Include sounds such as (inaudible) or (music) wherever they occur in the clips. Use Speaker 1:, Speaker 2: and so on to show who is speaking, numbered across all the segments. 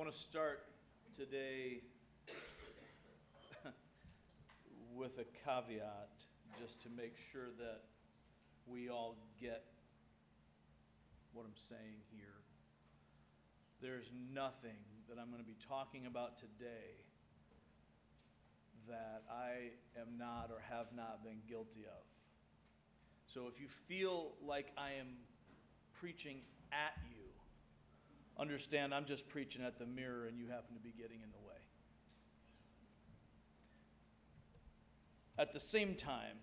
Speaker 1: want to start today with a caveat, just to make sure that we all get what I'm saying here. There's nothing that I'm going to be talking about today that I am not or have not been guilty of. So if you feel like I am preaching at you, understand I'm just preaching at the mirror and you happen to be getting in the way. At the same time,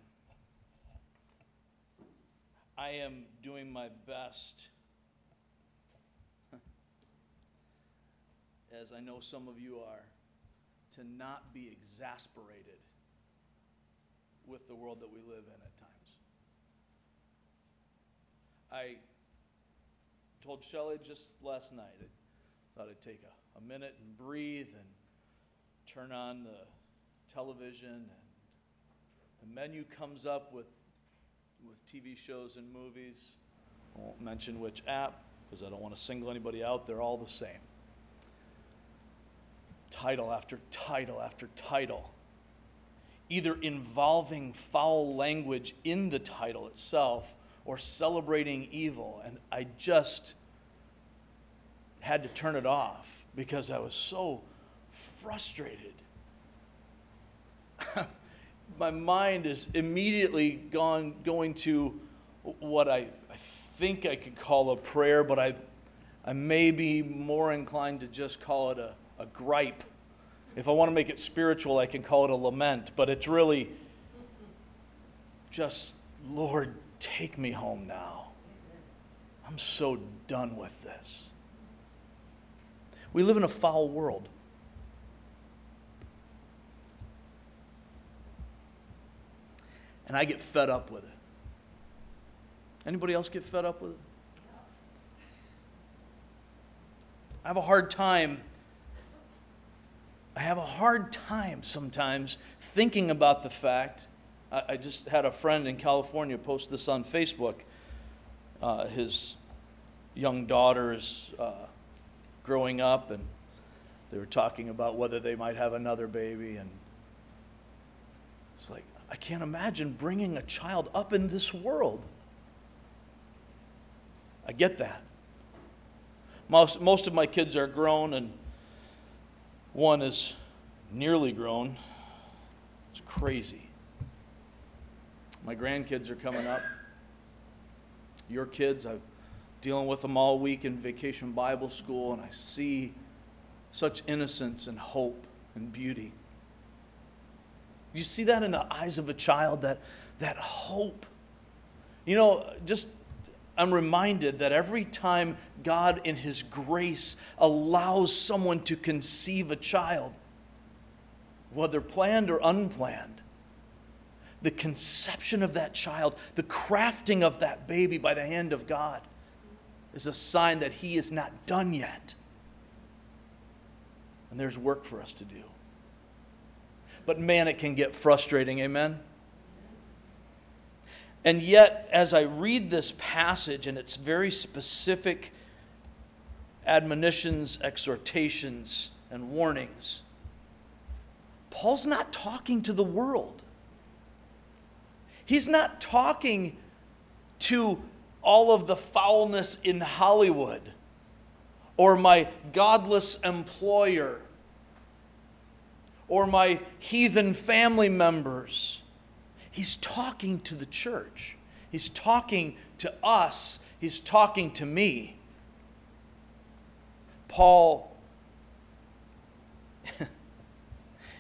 Speaker 1: I am doing my best, (laughs) as I know some of you are, to not be exasperated with the world that we live in at times. I told Shelley just last night, I thought I'd take a, a minute and breathe and turn on the television and the menu comes up with, with TV shows and movies. I won't mention which app because I don't want to single anybody out. They're all the same. Title after title after title, either involving foul language in the title itself or celebrating evil. And I just had to turn it off because I was so frustrated. (laughs) My mind is immediately gone going to what I, I think I could call a prayer, but I, I may be more inclined to just call it a, a gripe. If I want to make it spiritual, I can call it a lament, but it's really just, Lord, take me home now. I'm so done with this. We live in a foul world. And I get fed up with it. Anybody else get fed up with it? I have a hard time. I have a hard time sometimes thinking about the fact. I, just had a friend in California post this on Facebook. Uh, his young daughter is uh, growing up, and they were talking about whether they might have another baby. And it's like, I can't imagine bringing a child up in this world. I get that. Most, most of my kids are grown, and one is nearly grown. It's crazy. My grandkids are coming up. Your kids, I'm dealing with them all week in vacation Bible school, and I see such innocence and hope and beauty. You see that in the eyes of a child, that, that hope. You know, just I'm reminded that every time God, in His grace, allows someone to conceive a child, whether planned or unplanned, the conception of that child, the crafting of that baby by the hand of God, is a sign that He is not done yet. And there's work for us to do. But man, it can get frustrating, amen? And yet, as I read this passage and its very specific admonitions, exhortations, and warnings, Paul's not talking to the world. He's not talking to all of the foulness in Hollywood or my godless employer or my heathen family members. He's talking to the church. He's talking to us. He's talking to me. Paul (laughs)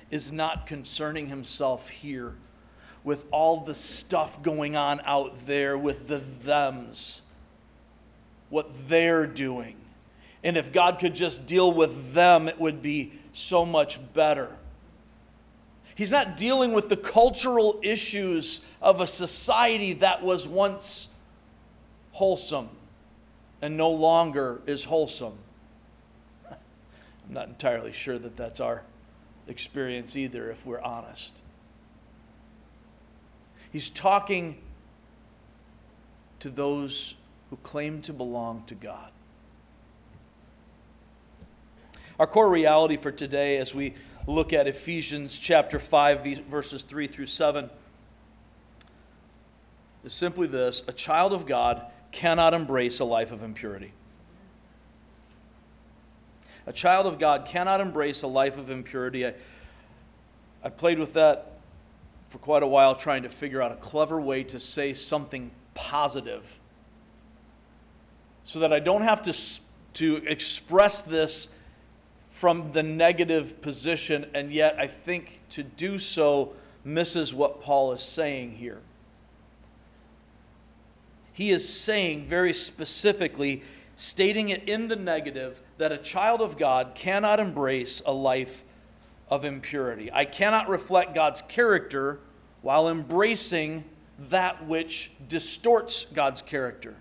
Speaker 1: is not concerning himself here with all the stuff going on out there with the thems, what they're doing. And if God could just deal with them, it would be so much better. He's not dealing with the cultural issues of a society that was once wholesome and no longer is wholesome. (laughs) I'm not entirely sure that that's our experience either, if we're honest. He's talking to those who claim to belong to God. Our core reality for today, as we look at Ephesians chapter 5, verses 3 through 7, is simply this a child of God cannot embrace a life of impurity. A child of God cannot embrace a life of impurity. I, I played with that for quite a while, trying to figure out a clever way to say something positive so that I don't have to, to express this from the negative position, and yet I think to do so misses what Paul is saying here. He is saying very specifically, stating it in the negative, that a child of God cannot embrace a life of impurity. I cannot reflect God's character while embracing that which distorts God's character.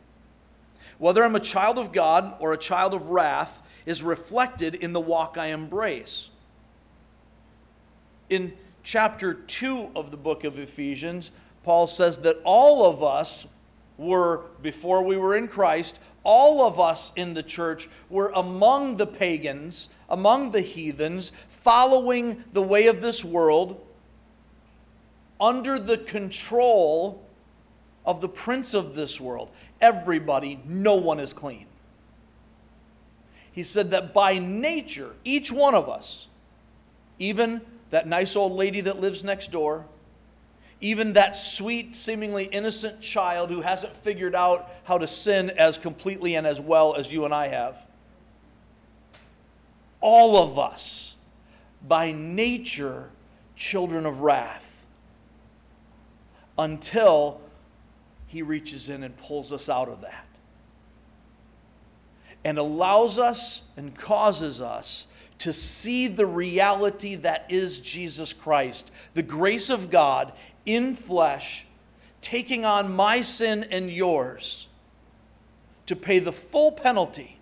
Speaker 1: Whether I'm a child of God or a child of wrath is reflected in the walk I embrace. In chapter 2 of the book of Ephesians, Paul says that all of us were, before we were in Christ, all of us in the church were among the pagans, among the heathens, following the way of this world, under the control of the prince of this world. Everybody, no one is clean. He said that by nature, each one of us, even that nice old lady that lives next door, even that sweet, seemingly innocent child who hasn't figured out how to sin as completely and as well as you and I have, all of us, by nature, children of wrath, until he reaches in and pulls us out of that and allows us and causes us to see the reality that is Jesus Christ, the grace of God in flesh, taking on my sin and yours to pay the full penalty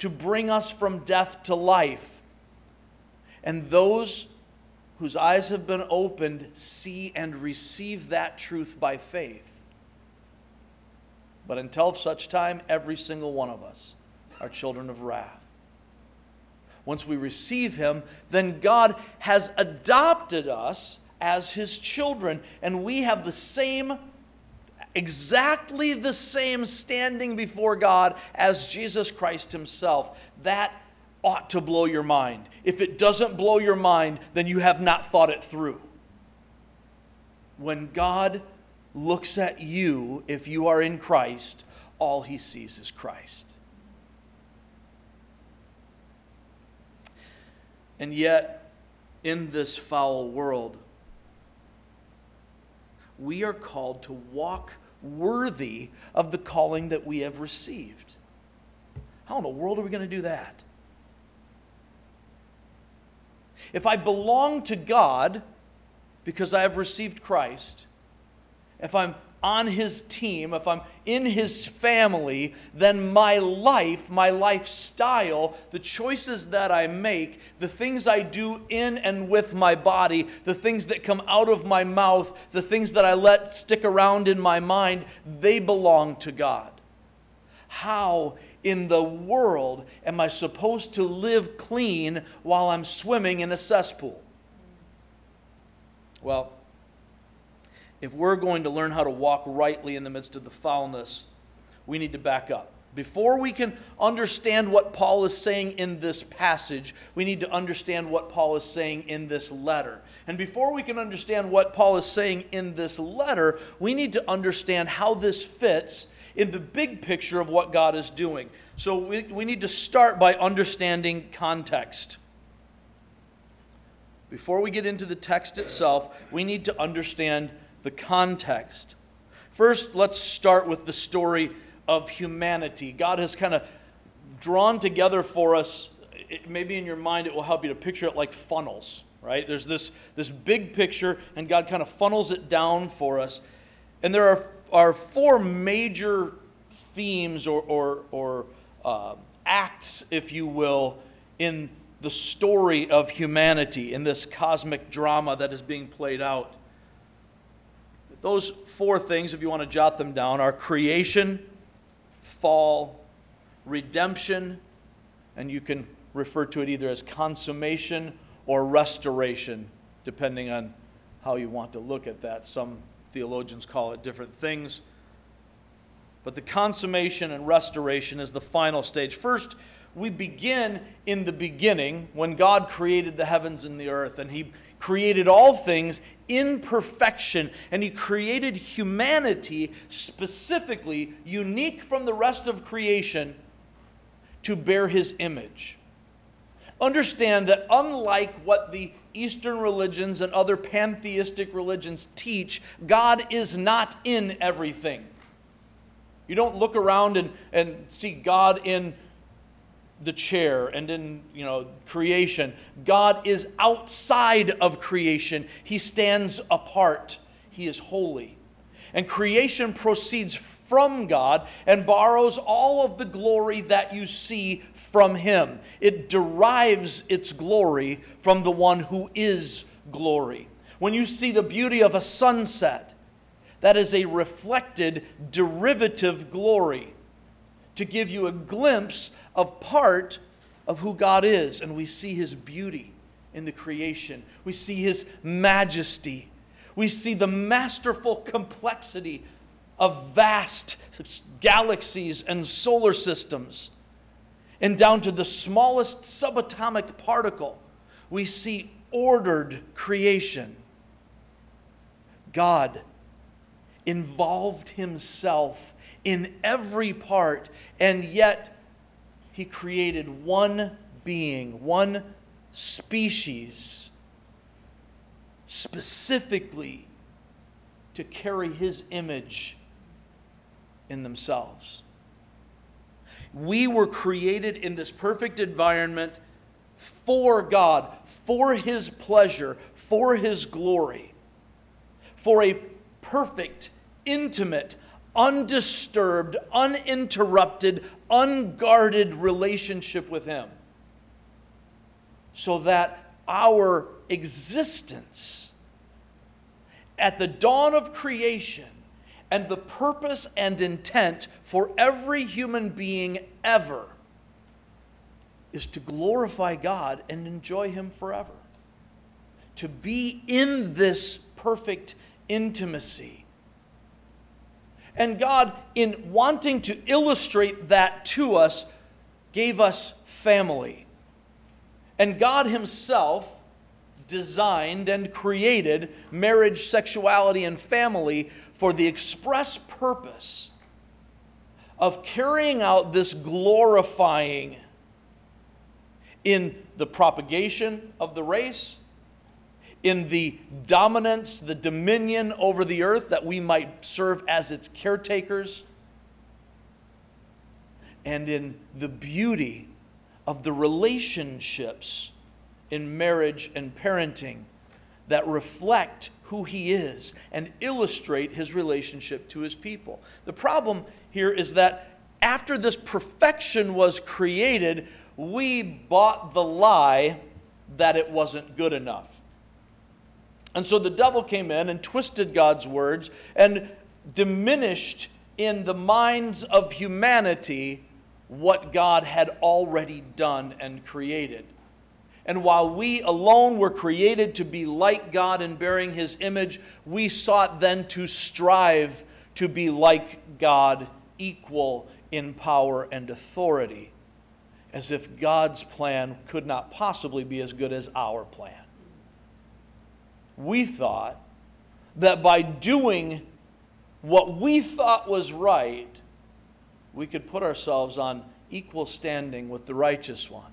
Speaker 1: to bring us from death to life. And those whose eyes have been opened see and receive that truth by faith. But until such time, every single one of us are children of wrath. Once we receive Him, then God has adopted us as His children, and we have the same, exactly the same standing before God as Jesus Christ Himself. That ought to blow your mind. If it doesn't blow your mind, then you have not thought it through. When God looks at you, if you are in Christ, all he sees is Christ. And yet, in this foul world, we are called to walk worthy of the calling that we have received. How in the world are we going to do that? If I belong to God because I have received Christ, if I'm on his team, if I'm in his family, then my life, my lifestyle, the choices that I make, the things I do in and with my body, the things that come out of my mouth, the things that I let stick around in my mind, they belong to God. How in the world am I supposed to live clean while I'm swimming in a cesspool? Well, if we're going to learn how to walk rightly in the midst of the foulness, we need to back up. Before we can understand what Paul is saying in this passage, we need to understand what Paul is saying in this letter. And before we can understand what Paul is saying in this letter, we need to understand how this fits in the big picture of what God is doing. So we, we need to start by understanding context. Before we get into the text itself, we need to understand the context. First, let's start with the story of humanity. God has kind of drawn together for us, it, maybe in your mind it will help you to picture it like funnels, right? There's this, this big picture, and God kind of funnels it down for us. And there are, are four major themes or, or, or uh, acts, if you will, in the story of humanity, in this cosmic drama that is being played out. Those four things, if you want to jot them down, are creation, fall, redemption, and you can refer to it either as consummation or restoration, depending on how you want to look at that. Some theologians call it different things. But the consummation and restoration is the final stage. First, we begin in the beginning when God created the heavens and the earth, and He created all things in perfection, and He created humanity specifically, unique from the rest of creation, to bear His image. Understand that unlike what the Eastern religions and other pantheistic religions teach, God is not in everything. You don't look around and, and see God in the chair and in you know creation. God is outside of creation. He stands apart. He is holy. And creation proceeds from god and borrows all of the glory that you see from him. It derives its glory from the one who is glory. When you see the beauty of a sunset that is a reflected derivative glory. To give you a glimpse of part of who God is. And we see his beauty in the creation, we see his majesty, we see the masterful complexity of vast galaxies and solar systems. And down to the smallest subatomic particle, we see ordered creation. God involved himself in every part, and yet he created one being, one species, specifically to carry his image in themselves. We were created in this perfect environment for God, for his pleasure, for his glory, for a perfect, intimate, undisturbed, uninterrupted, unguarded relationship with Him. So that our existence at the dawn of creation and the purpose and intent for every human being ever is to glorify God and enjoy Him forever. To be in this perfect intimacy and God, in wanting to illustrate that to us, gave us family. And God Himself designed and created marriage, sexuality, and family for the express purpose of carrying out this glorifying in the propagation of the race in the dominance, the dominion over the earth, that we might serve as its caretakers, and in the beauty of the relationships in marriage and parenting that reflect who he is and illustrate his relationship to his people. The problem here is that after this perfection was created, we bought the lie that it wasn't good enough. And so the devil came in and twisted God's words and diminished in the minds of humanity what God had already done and created. And while we alone were created to be like God and bearing his image, we sought then to strive to be like God, equal in power and authority, as if God's plan could not possibly be as good as our plan we thought that by doing what we thought was right, we could put ourselves on equal standing with the righteous one.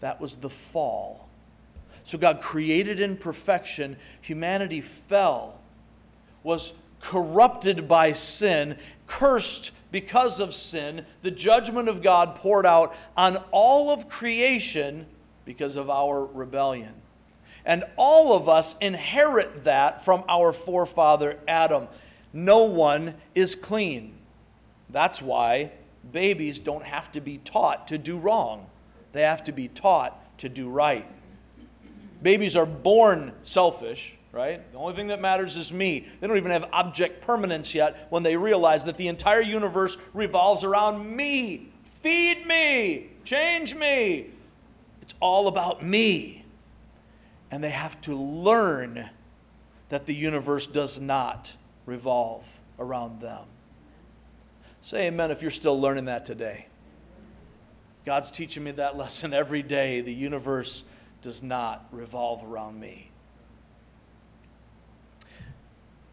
Speaker 1: That was the fall. So God created in perfection, humanity fell, was corrupted by sin, cursed because of sin, the judgment of God poured out on all of creation because of our rebellion. And all of us inherit that from our forefather Adam. No one is clean. That's why babies don't have to be taught to do wrong, they have to be taught to do right. Babies are born selfish, right? The only thing that matters is me. They don't even have object permanence yet when they realize that the entire universe revolves around me feed me, change me. It's all about me. And they have to learn that the universe does not revolve around them. Say amen if you're still learning that today. God's teaching me that (laughs) lesson every day. The universe does not revolve around me.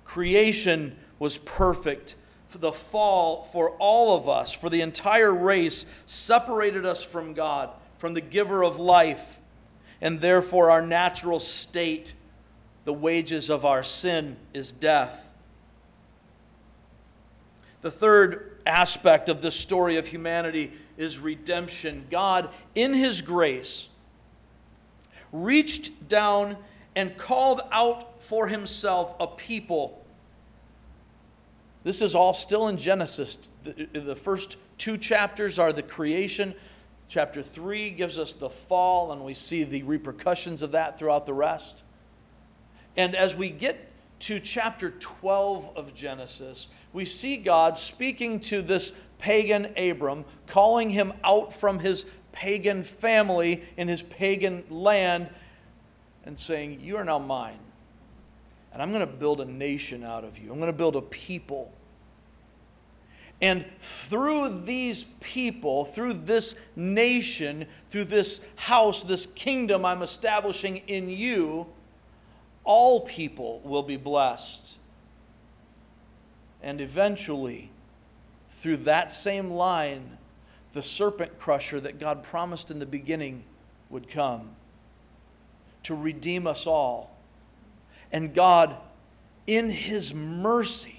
Speaker 1: Creation was perfect. For the fall for all of us, for the entire race, separated us from God, from the giver of life, and therefore our natural state, the wages of our sin, is death. The third aspect of the story of humanity is redemption. God, in His grace, reached down and called out for Himself a people. This is all still in Genesis. The, the first two chapters are the creation. Chapter 3 gives us the fall, and we see the repercussions of that throughout the rest. And as we get to chapter 12 of Genesis, we see God speaking to this pagan Abram, calling him out from his pagan family in his pagan land, and saying, You are now mine. And I'm going to build a nation out of you. I'm going to build a people. And through these people, through this nation, through this house, this kingdom I'm establishing in you, all people will be blessed. And eventually, through that same line, the serpent crusher that God promised in the beginning would come to redeem us all. And God, in His mercy,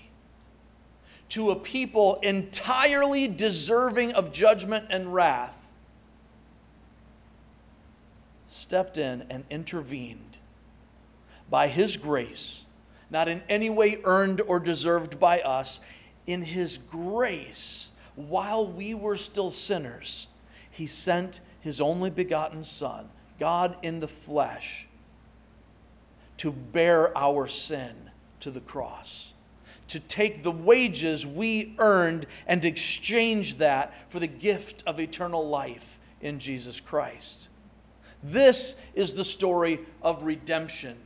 Speaker 1: to a people entirely deserving of judgment and wrath, stepped in and intervened by His grace, not in any way earned or deserved by us, in His grace, while we were still sinners, He sent His only begotten Son, God in the flesh, to bear our sin to the cross to take the wages we earned and exchange that for the gift of eternal life in Jesus Christ. This is the story of redemption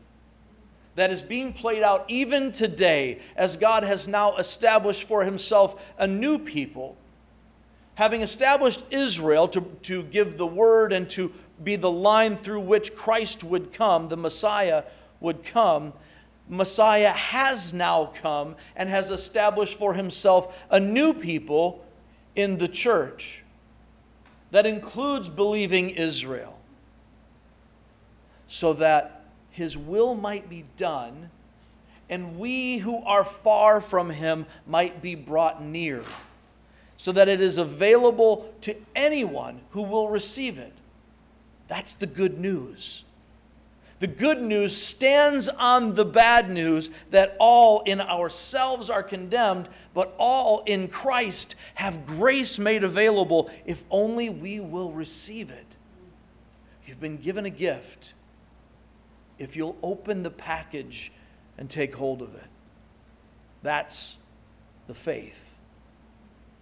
Speaker 1: that is being played out even today as God has now established for himself a new people. Having established Israel to, to give the word and to be the line through which Christ would come, the Messiah would come, Messiah has now come and has established for himself a new people in the church that includes believing Israel so that his will might be done, and we who are far from him might be brought near, so that it is available to anyone who will receive it. That's the good news. The good news stands on the bad news that all in ourselves are condemned, but all in Christ have grace made available if only we will receive it. You've been given a gift if you'll open the package and take hold of it. That's the faith.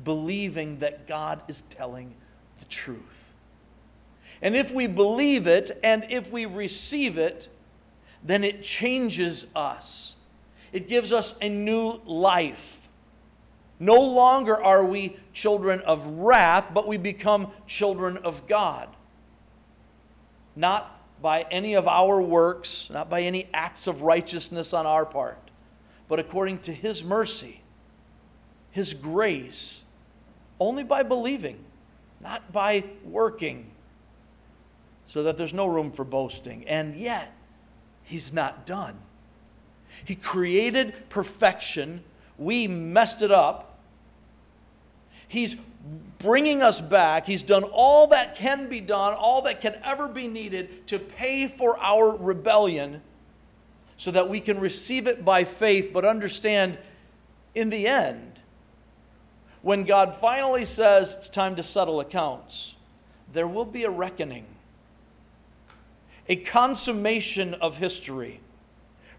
Speaker 1: Believing that God is telling the truth. And if we believe it and if we receive it, then it changes us. It gives us a new life. No longer are we children of wrath, but we become children of God. Not by any of our works, not by any acts of righteousness on our part, but according to His mercy, His grace, only by believing, not by working, so that there's no room for boasting. And yet, He's not done. He created perfection, we messed it up. He's bringing us back. He's done all that can be done, all that can ever be needed to pay for our rebellion so that we can receive it by faith, but understand in the end, when God finally says it's time to settle accounts, there will be a reckoning, a consummation of history,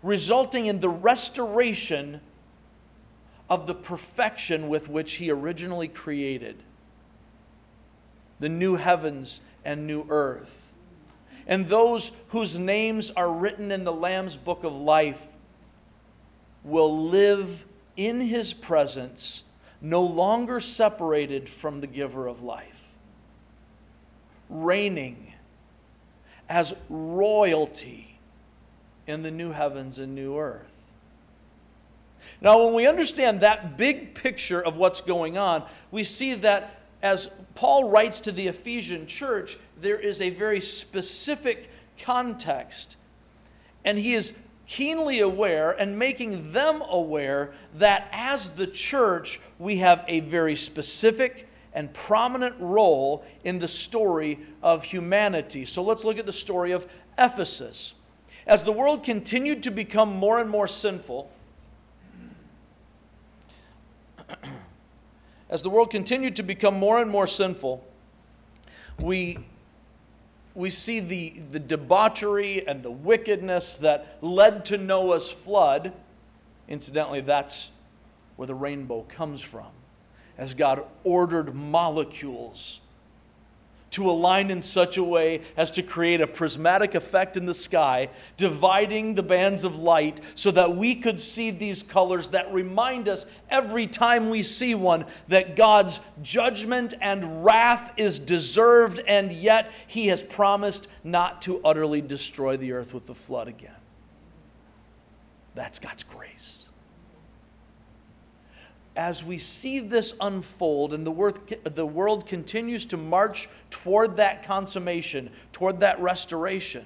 Speaker 1: resulting in the restoration of the perfection with which He originally created. the new heavens and new earth. And those whose names are written in the Lamb's book of life will live in his presence, no longer separated from the giver of life, reigning as royalty in the new heavens and new earth. Now, when we understand that big picture of what's going on, we see that as Paul writes to the Ephesian church, there is a very specific context. And he is keenly aware and making them aware that as the church, we have a very specific and prominent role in the story of humanity. So let's look at the story of Ephesus. As the world continued to become more and more sinful, (clears throat) as the world continued to become more and more sinful, we, we see the, the debauchery and the wickedness that led to Noah's flood. Incidentally, that's where the rainbow comes from, as God ordered molecules to align in such a way as to create a prismatic effect in the sky, dividing the bands of light so that we could see these colors that remind us every time we see one that God's judgment and wrath is deserved, and yet He has promised not to utterly destroy the earth with the flood again. That's God's grace as we see this unfold and the, world continues to march toward that consummation, toward that restoration,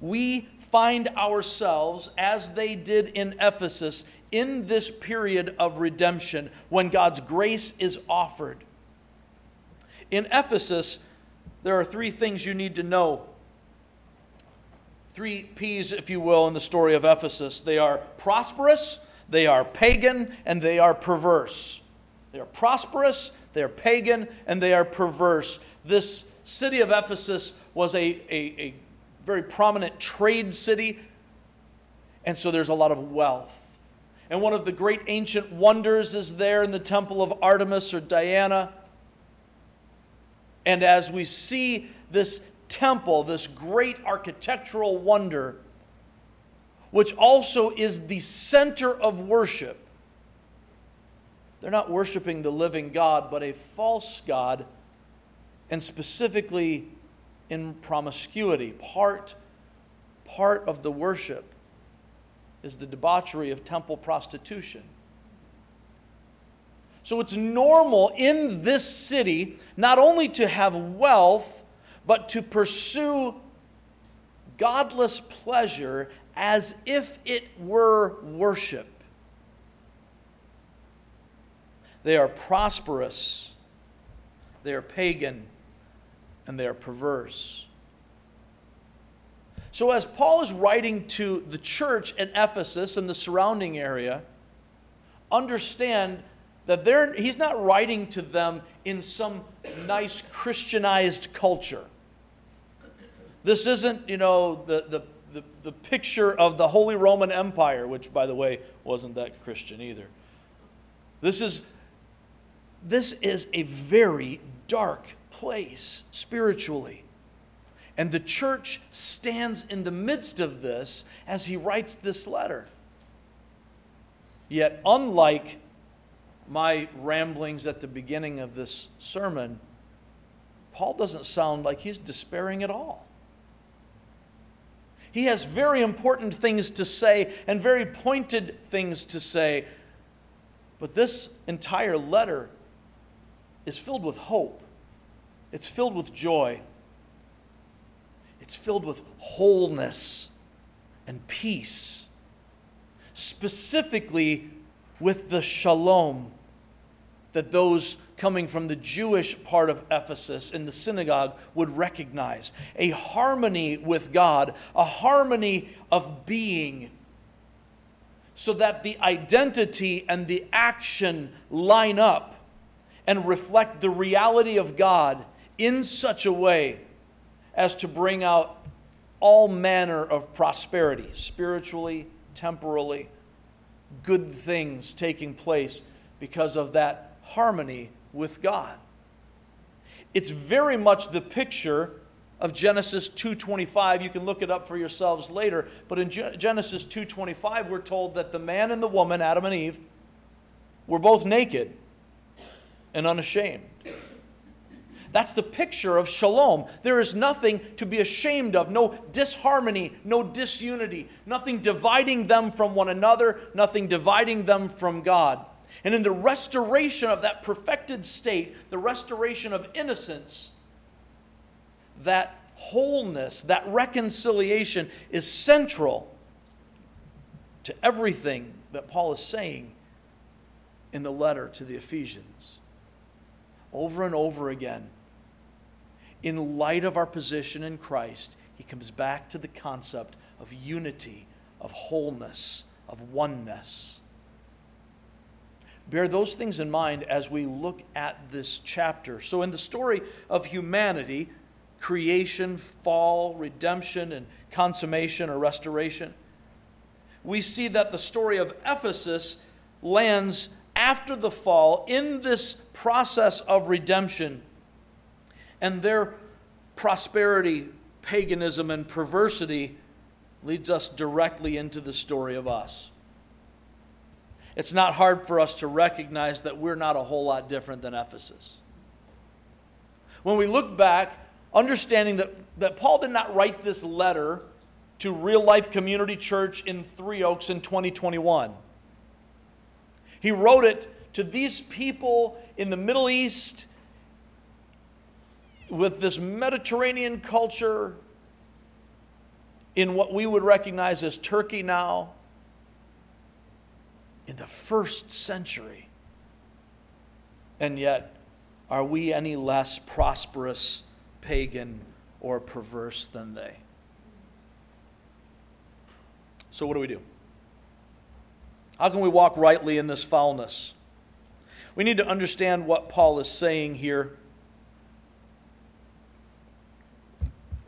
Speaker 1: we find ourselves, as they did in Ephesus, in this period of redemption when God's grace is offered. In Ephesus, there are three things you need to know. Three P's, if you will, in the story of Ephesus. They are prosperous, they are pagan and they are perverse. They are prosperous, they are pagan, and they are perverse. This city of Ephesus was a, a, a very prominent trade city, and so there's a lot of wealth. And one of the great ancient wonders is there in the temple of Artemis or Diana. And as we see this temple, this great architectural wonder, which also is the center of worship. They're not worshiping the living God, but a false God, and specifically in promiscuity. Part, part of the worship is the debauchery of temple prostitution. So it's normal in this city not only to have wealth, but to pursue godless pleasure as if it were worship. They are prosperous, they are pagan, and they are perverse. So, as Paul is writing to the church in Ephesus and the surrounding area, understand that he's not writing to them in some nice Christianized culture. This isn't, you know, the, the the, the picture of the Holy Roman Empire, which, by the way, wasn't that Christian either. This is, this is a very dark place spiritually. And the church stands in the midst of this as he writes this letter. Yet, unlike my ramblings at the beginning of this sermon, Paul doesn't sound like he's despairing at all. He has very important things to say and very pointed things to say. But this entire letter is filled with hope, it's filled with joy, it's filled with wholeness and peace, specifically with the shalom that those coming from the Jewish part of Ephesus in the synagogue would recognize a harmony with God, a harmony of being, so that the identity and the action line up and reflect the reality of God in such a way as to bring out all manner of prosperity, spiritually, temporally, good things taking place because of that harmony with God. it's very much the picture of Genesis 2:25. You can look it up for yourselves later, but in Genesis 2:25 we're told that the man and the woman, Adam and Eve, were both naked and unashamed. That's the picture of shalom. There is nothing to be ashamed of, no disharmony, no disunity, nothing dividing them from one another, nothing dividing them from God. And in the restoration of that perfected state, the restoration of innocence, that wholeness, that reconciliation is central to everything that Paul is saying in the letter to the Ephesians. Over and over again, in light of our position in Christ, he comes back to the concept of unity, of wholeness, of oneness. Bear those things in mind as we look at this chapter. So, in the story of humanity, creation, fall, redemption, and consummation or restoration, we see that the story of Ephesus lands after the fall in this process of redemption and their prosperity, paganism, and perversity leads us directly into the story of us. It's not hard for us to recognize that we're not a whole lot different than Ephesus. When we look back, understanding that, that Paul did not write this letter to Real Life Community Church in Three Oaks in 2021. He wrote it to these people in the Middle East with this Mediterranean culture in what we would recognize as Turkey now, in the first century. And yet, are we any less prosperous, pagan, or perverse than they? So, what do we do? How can we walk rightly in this foulness? We need to understand what Paul is saying here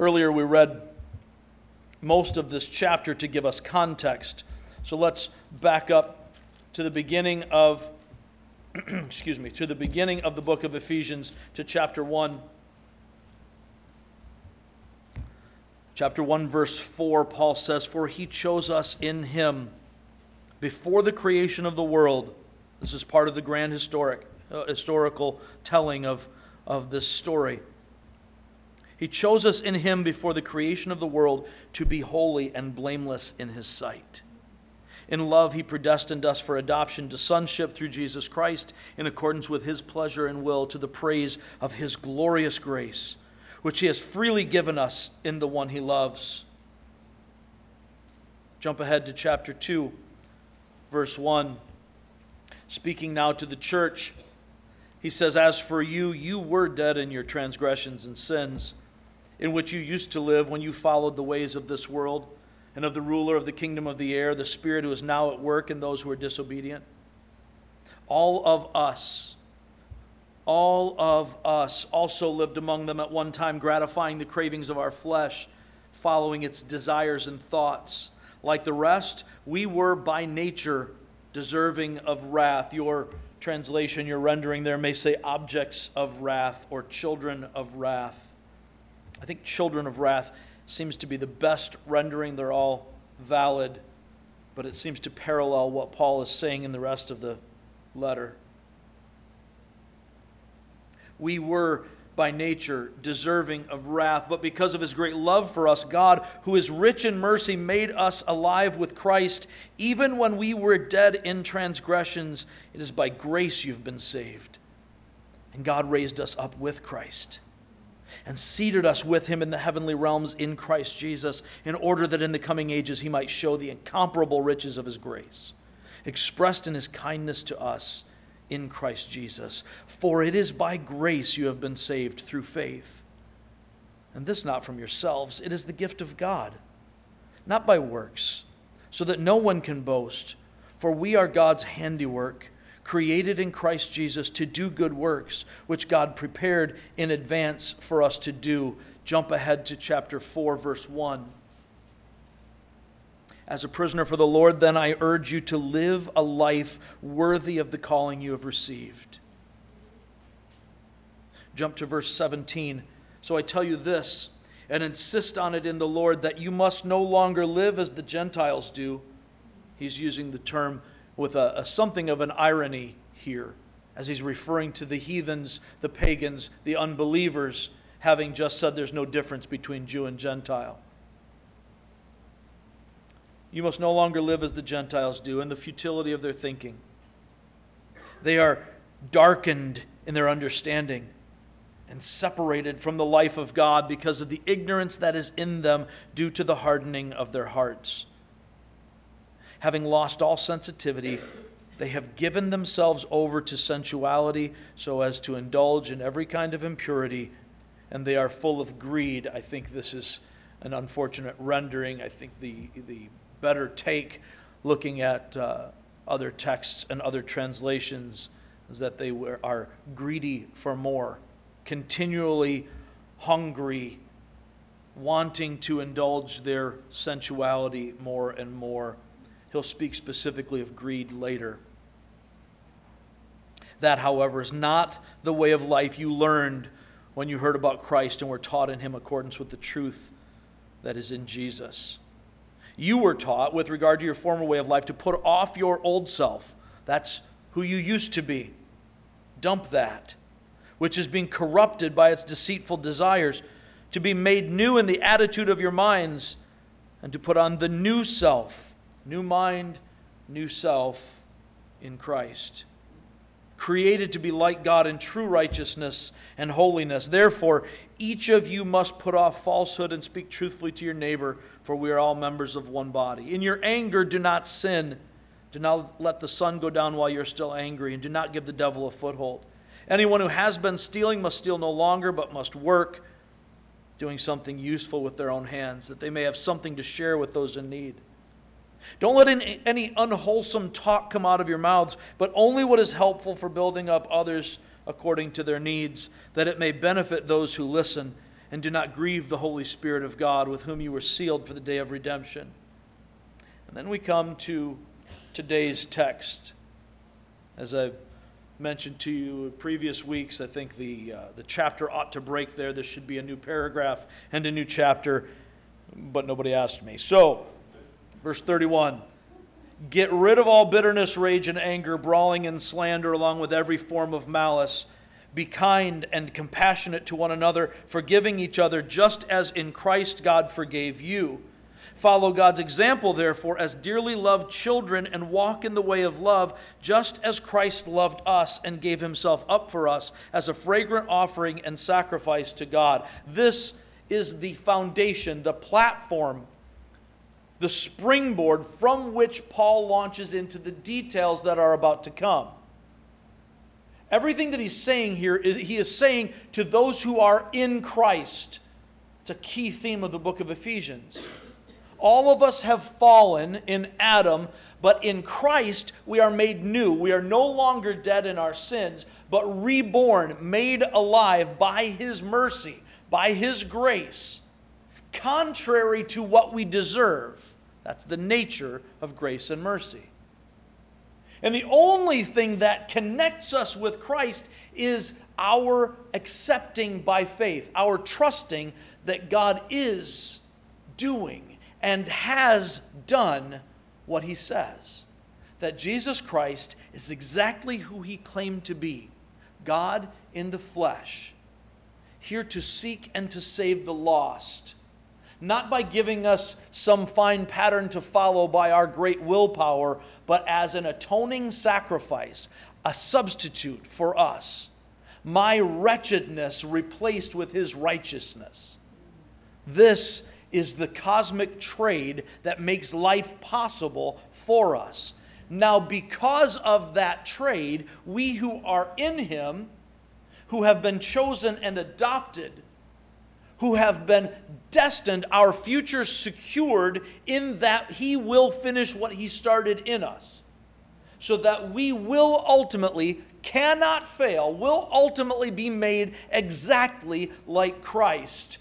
Speaker 1: Earlier, we read most of this chapter to give us context. So let's back up to the beginning of, (clears throat) excuse me, to the beginning of the book of Ephesians, to chapter 1. Chapter 1, verse 4, Paul says, For he chose us in him before the creation of the world. This is part of the grand historic, uh, historical telling of, of this story he chose us in him before the creation of the world to be holy and blameless in his sight. In love, he predestined us for adoption to sonship through Jesus Christ in accordance with his pleasure and will to the praise of his glorious grace, which he has freely given us in the one he loves. Jump ahead to chapter 2, verse 1. Speaking now to the church, he says, As for you, you were dead in your transgressions and sins in which you used to live when you followed the ways of this world and of the ruler of the kingdom of the air, the spirit who is now at work in those who are disobedient. All of us, all of us also lived among them at one time, gratifying the cravings of our flesh, following its desires and thoughts. Like the rest, we were by nature deserving of wrath. Your translation, your rendering there may say objects of wrath or children of wrath. I think children of wrath seems to be the best rendering. They're all valid, but it seems to parallel what Paul is saying in the rest of the letter. We were by nature deserving of wrath, but because of his great love for us, God, who is rich in mercy, made us alive with Christ. Even when we were dead in transgressions, it is by grace you've been saved. And God raised us up with Christ and seated us with him in the heavenly realms in Christ Jesus, in order that in the coming ages he might show the incomparable riches of his grace, expressed in his kindness to us in Christ Jesus. For it is by grace you have been saved through faith. And this not from yourselves, it is the gift of God, not by works, so that no one can boast. For we are God's handiwork created in Christ Jesus to do good works, which God prepared in advance for us to do. Jump ahead to chapter 4, verse 1. As a prisoner for the Lord, then I urge you to live a life worthy of the calling you have received. Jump to verse 17. So I tell you this, and insist on it in the Lord, that you must no longer live as the Gentiles do. He's using the term with a, a something of an irony here, as he's referring to the heathens, the pagans, the unbelievers, having just said there's no difference between Jew and Gentile. You must no longer live as the Gentiles do in the futility of their thinking. They are darkened in their understanding and separated from the life of God because of the ignorance that is in them due to the hardening of their hearts. Having lost all sensitivity, they have given themselves over to sensuality so as to indulge in every kind of impurity, and they are full of greed. I think this is an unfortunate rendering. I think the, the better take looking at uh, other texts and other translations is that they were, are greedy for more, continually hungry, wanting to indulge their sensuality more and more. He'll speak specifically of greed later. That, however, is not the way of life you learned when you heard about Christ and were taught in Him accordance with the truth that is in Jesus you were taught with regard to your former way of life to put off your old self. That's who you used to be. Dump that, which is being corrupted by its deceitful desires, to be made new in the attitude of your minds, and to put on the new self, new mind, new self in Christ created to be like God in true righteousness and holiness. Therefore, each of you must put off falsehood and speak truthfully to your neighbor, for we are all members of one body. In your anger, do not sin. Do not let the sun go down while you're still angry, and do not give the devil a foothold. Anyone who has been stealing must steal no longer, but must work, doing something useful with their own hands, that they may have something to share with those in need. Don't let any unwholesome talk come out of your mouths, but only what is helpful for building up others according to their needs, that it may benefit those who listen, and do not grieve the Holy Spirit of God, with whom you were sealed for the day of redemption. And then we come to today's text. As I've mentioned to you in previous weeks, I think the, uh, the chapter ought to break there. This should be a new paragraph and a new chapter, but nobody asked me. So, Verse 31 Get rid of all bitterness, rage, and anger, brawling and slander, along with every form of malice. Be kind and compassionate to one another, forgiving each other, just as in Christ God forgave you. Follow God's example, therefore, as dearly loved children, and walk in the way of love, just as Christ loved us and gave himself up for us as a fragrant offering and sacrifice to God. This is the foundation, the platform the springboard from which Paul launches into the details that are about to come. Everything that he's saying here, is, he is saying to those who are in Christ. It's a key theme of the book of Ephesians. All of us have fallen in Adam, but in Christ we are made new. We are no longer dead in our sins, but reborn, made alive by his mercy, by his grace contrary to what we deserve. That's the nature of grace and mercy. And the only thing that connects us with Christ is our accepting by faith, our trusting that God is doing and has done what he says. That Jesus Christ is exactly who he claimed to be God in the flesh, here to seek and to save the lost not by giving us some fine pattern to follow by our great willpower, but as an atoning sacrifice, a substitute for us. My wretchedness replaced with his righteousness. This is the cosmic trade that makes life possible for us. Now, because of that trade, we who are in him, who have been chosen and adopted, who have been destined, our future secured in that He will finish what He started in us. So that we will ultimately, cannot fail, will ultimately be made exactly like Christ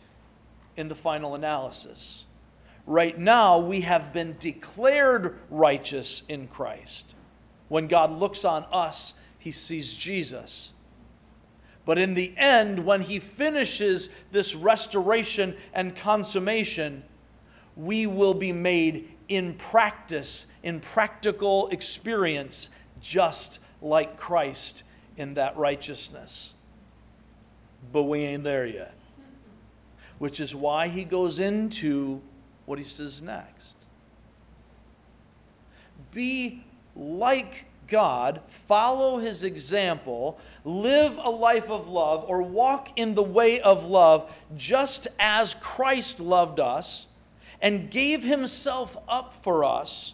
Speaker 1: in the final analysis. Right now, we have been declared righteous in Christ. When God looks on us, He sees Jesus. But in the end, when he finishes this restoration and consummation, we will be made in practice, in practical experience, just like Christ in that righteousness. But we ain't there yet. Which is why he goes into what he says next. Be like God, follow his example, live a life of love, or walk in the way of love, just as Christ loved us and gave himself up for us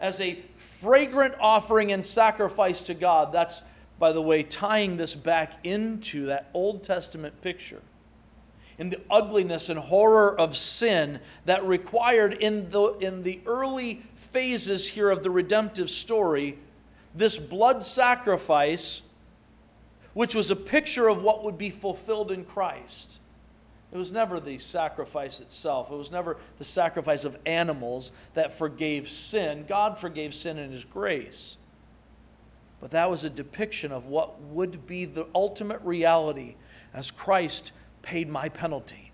Speaker 1: as a fragrant offering and sacrifice to God. That's, by the way, tying this back into that Old Testament picture. In the ugliness and horror of sin that required in the, in the early phases here of the redemptive story, this blood sacrifice, which was a picture of what would be fulfilled in Christ. It was never the sacrifice itself. It was never the sacrifice of animals that forgave sin. God forgave sin in His grace. But that was a depiction of what would be the ultimate reality as Christ paid my penalty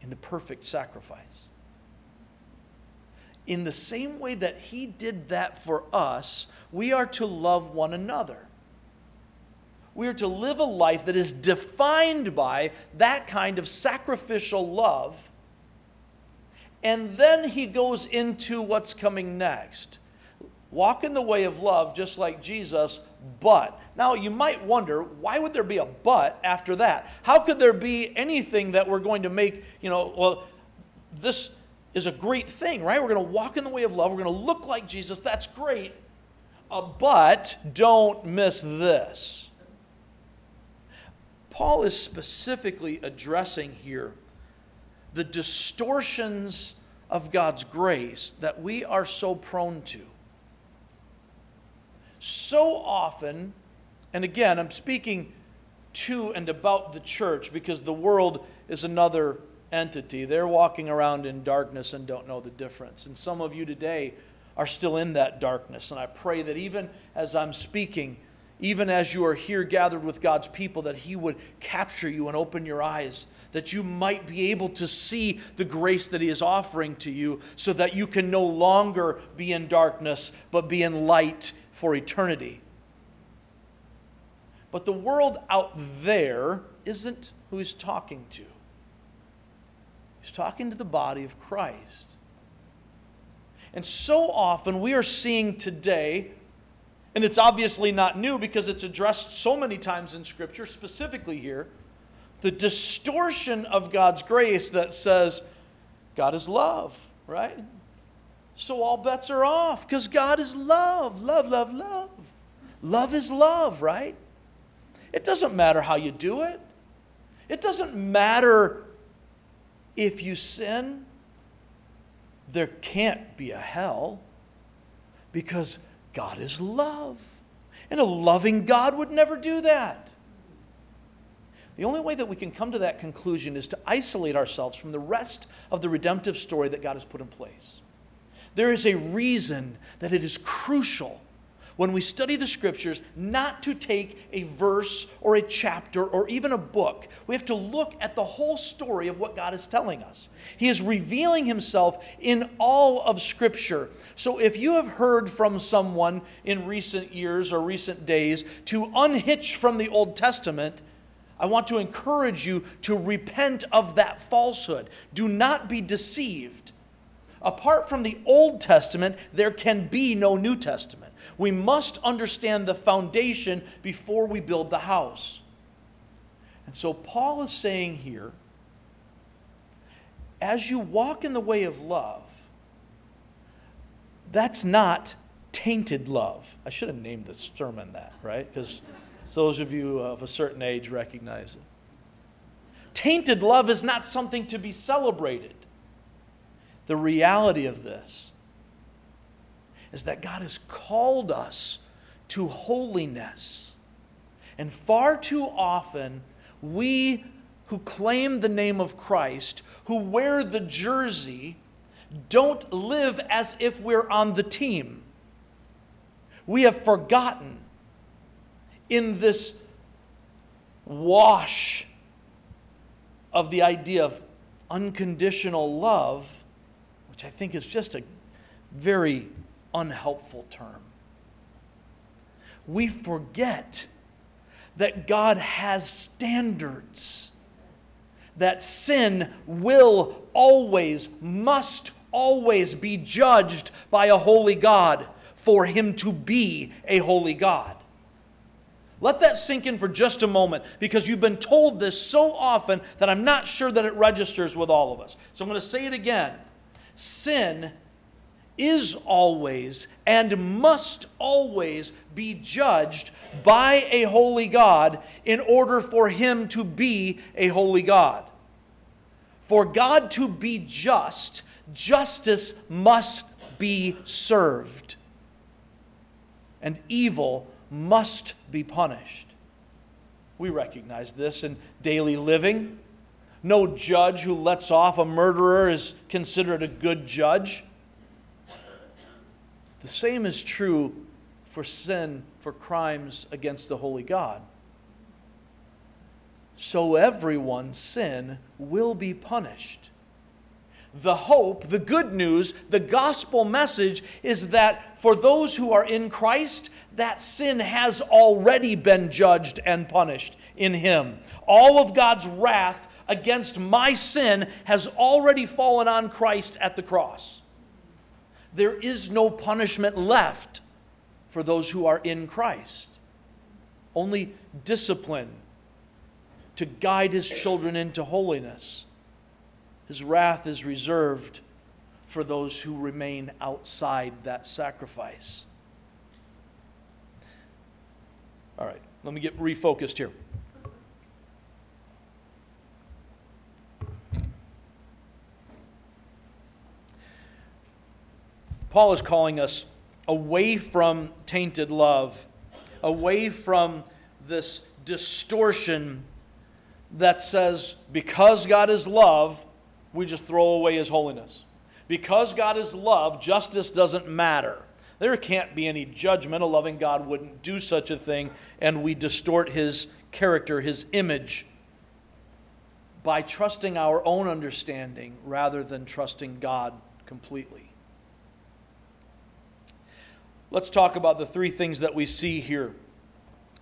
Speaker 1: in the perfect sacrifice. In the same way that He did that for us, we are to love one another. We are to live a life that is defined by that kind of sacrificial love. And then he goes into what's coming next. Walk in the way of love just like Jesus, but. Now, you might wonder, why would there be a but after that? How could there be anything that we're going to make, you know, well, this is a great thing, right? We're going to walk in the way of love. We're going to look like Jesus. That's great. Uh, but don't miss this. Paul is specifically addressing here the distortions of God's grace that we are so prone to. So often, and again, I'm speaking to and about the church because the world is another entity. They're walking around in darkness and don't know the difference. And some of you today are still in that darkness. And I pray that even as I'm speaking, even as you are here gathered with God's people, that He would capture you and open your eyes, that you might be able to see the grace that He is offering to you, so that you can no longer be in darkness, but be in light for eternity. But the world out there isn't who He's talking to. He's talking to the body of Christ. And so often we are seeing today and it's obviously not new because it's addressed so many times in Scripture, specifically here. The distortion of God's grace that says God is love, right? So all bets are off because God is love. Love, love, love. Love is love, right? It doesn't matter how you do it, it doesn't matter if you sin. There can't be a hell because God is love. And a loving God would never do that. The only way that we can come to that conclusion is to isolate ourselves from the rest of the redemptive story that God has put in place. There is a reason that it is crucial when we study the scriptures not to take a verse or a chapter or even a book. We have to look at the whole story of what God is telling us. He is revealing himself in all of scripture. So if you have heard from someone in recent years or recent days to unhitch from the Old Testament, I want to encourage you to repent of that falsehood. Do not be deceived. Apart from the Old Testament, there can be no New Testament. We must understand the foundation before we build the house. And so Paul is saying here as you walk in the way of love, that's not tainted love. I should have named this sermon that, right? Because those of you of a certain age recognize it. Tainted love is not something to be celebrated. The reality of this is that God has called us to holiness. And far too often, we who claim the name of Christ, who wear the jersey, don't live as if we're on the team. We have forgotten in this wash of the idea of unconditional love, which I think is just a very unhelpful term. We forget that God has standards, that sin will always, must always be judged by a holy God for him to be a holy God. Let that sink in for just a moment because you've been told this so often that I'm not sure that it registers with all of us. So I'm going to say it again. Sin is always and must always be judged by a holy God in order for him to be a holy God. For God to be just, justice must be served, and evil must be punished. We recognize this in daily living. No judge who lets off a murderer is considered a good judge. The same is true for sin, for crimes against the holy God. So everyone's sin will be punished. The hope, the good news, the gospel message is that for those who are in Christ, that sin has already been judged and punished in Him. All of God's wrath against my sin has already fallen on Christ at the cross. There is no punishment left for those who are in Christ, only discipline to guide His children into holiness. His wrath is reserved for those who remain outside that sacrifice. All right, let me get refocused here. Paul is calling us away from tainted love, away from this distortion that says because God is love, we just throw away his holiness. Because God is love, justice doesn't matter. There can't be any judgment. A loving God wouldn't do such a thing, and we distort his character, his image, by trusting our own understanding rather than trusting God completely. Let's talk about the three things that we see here.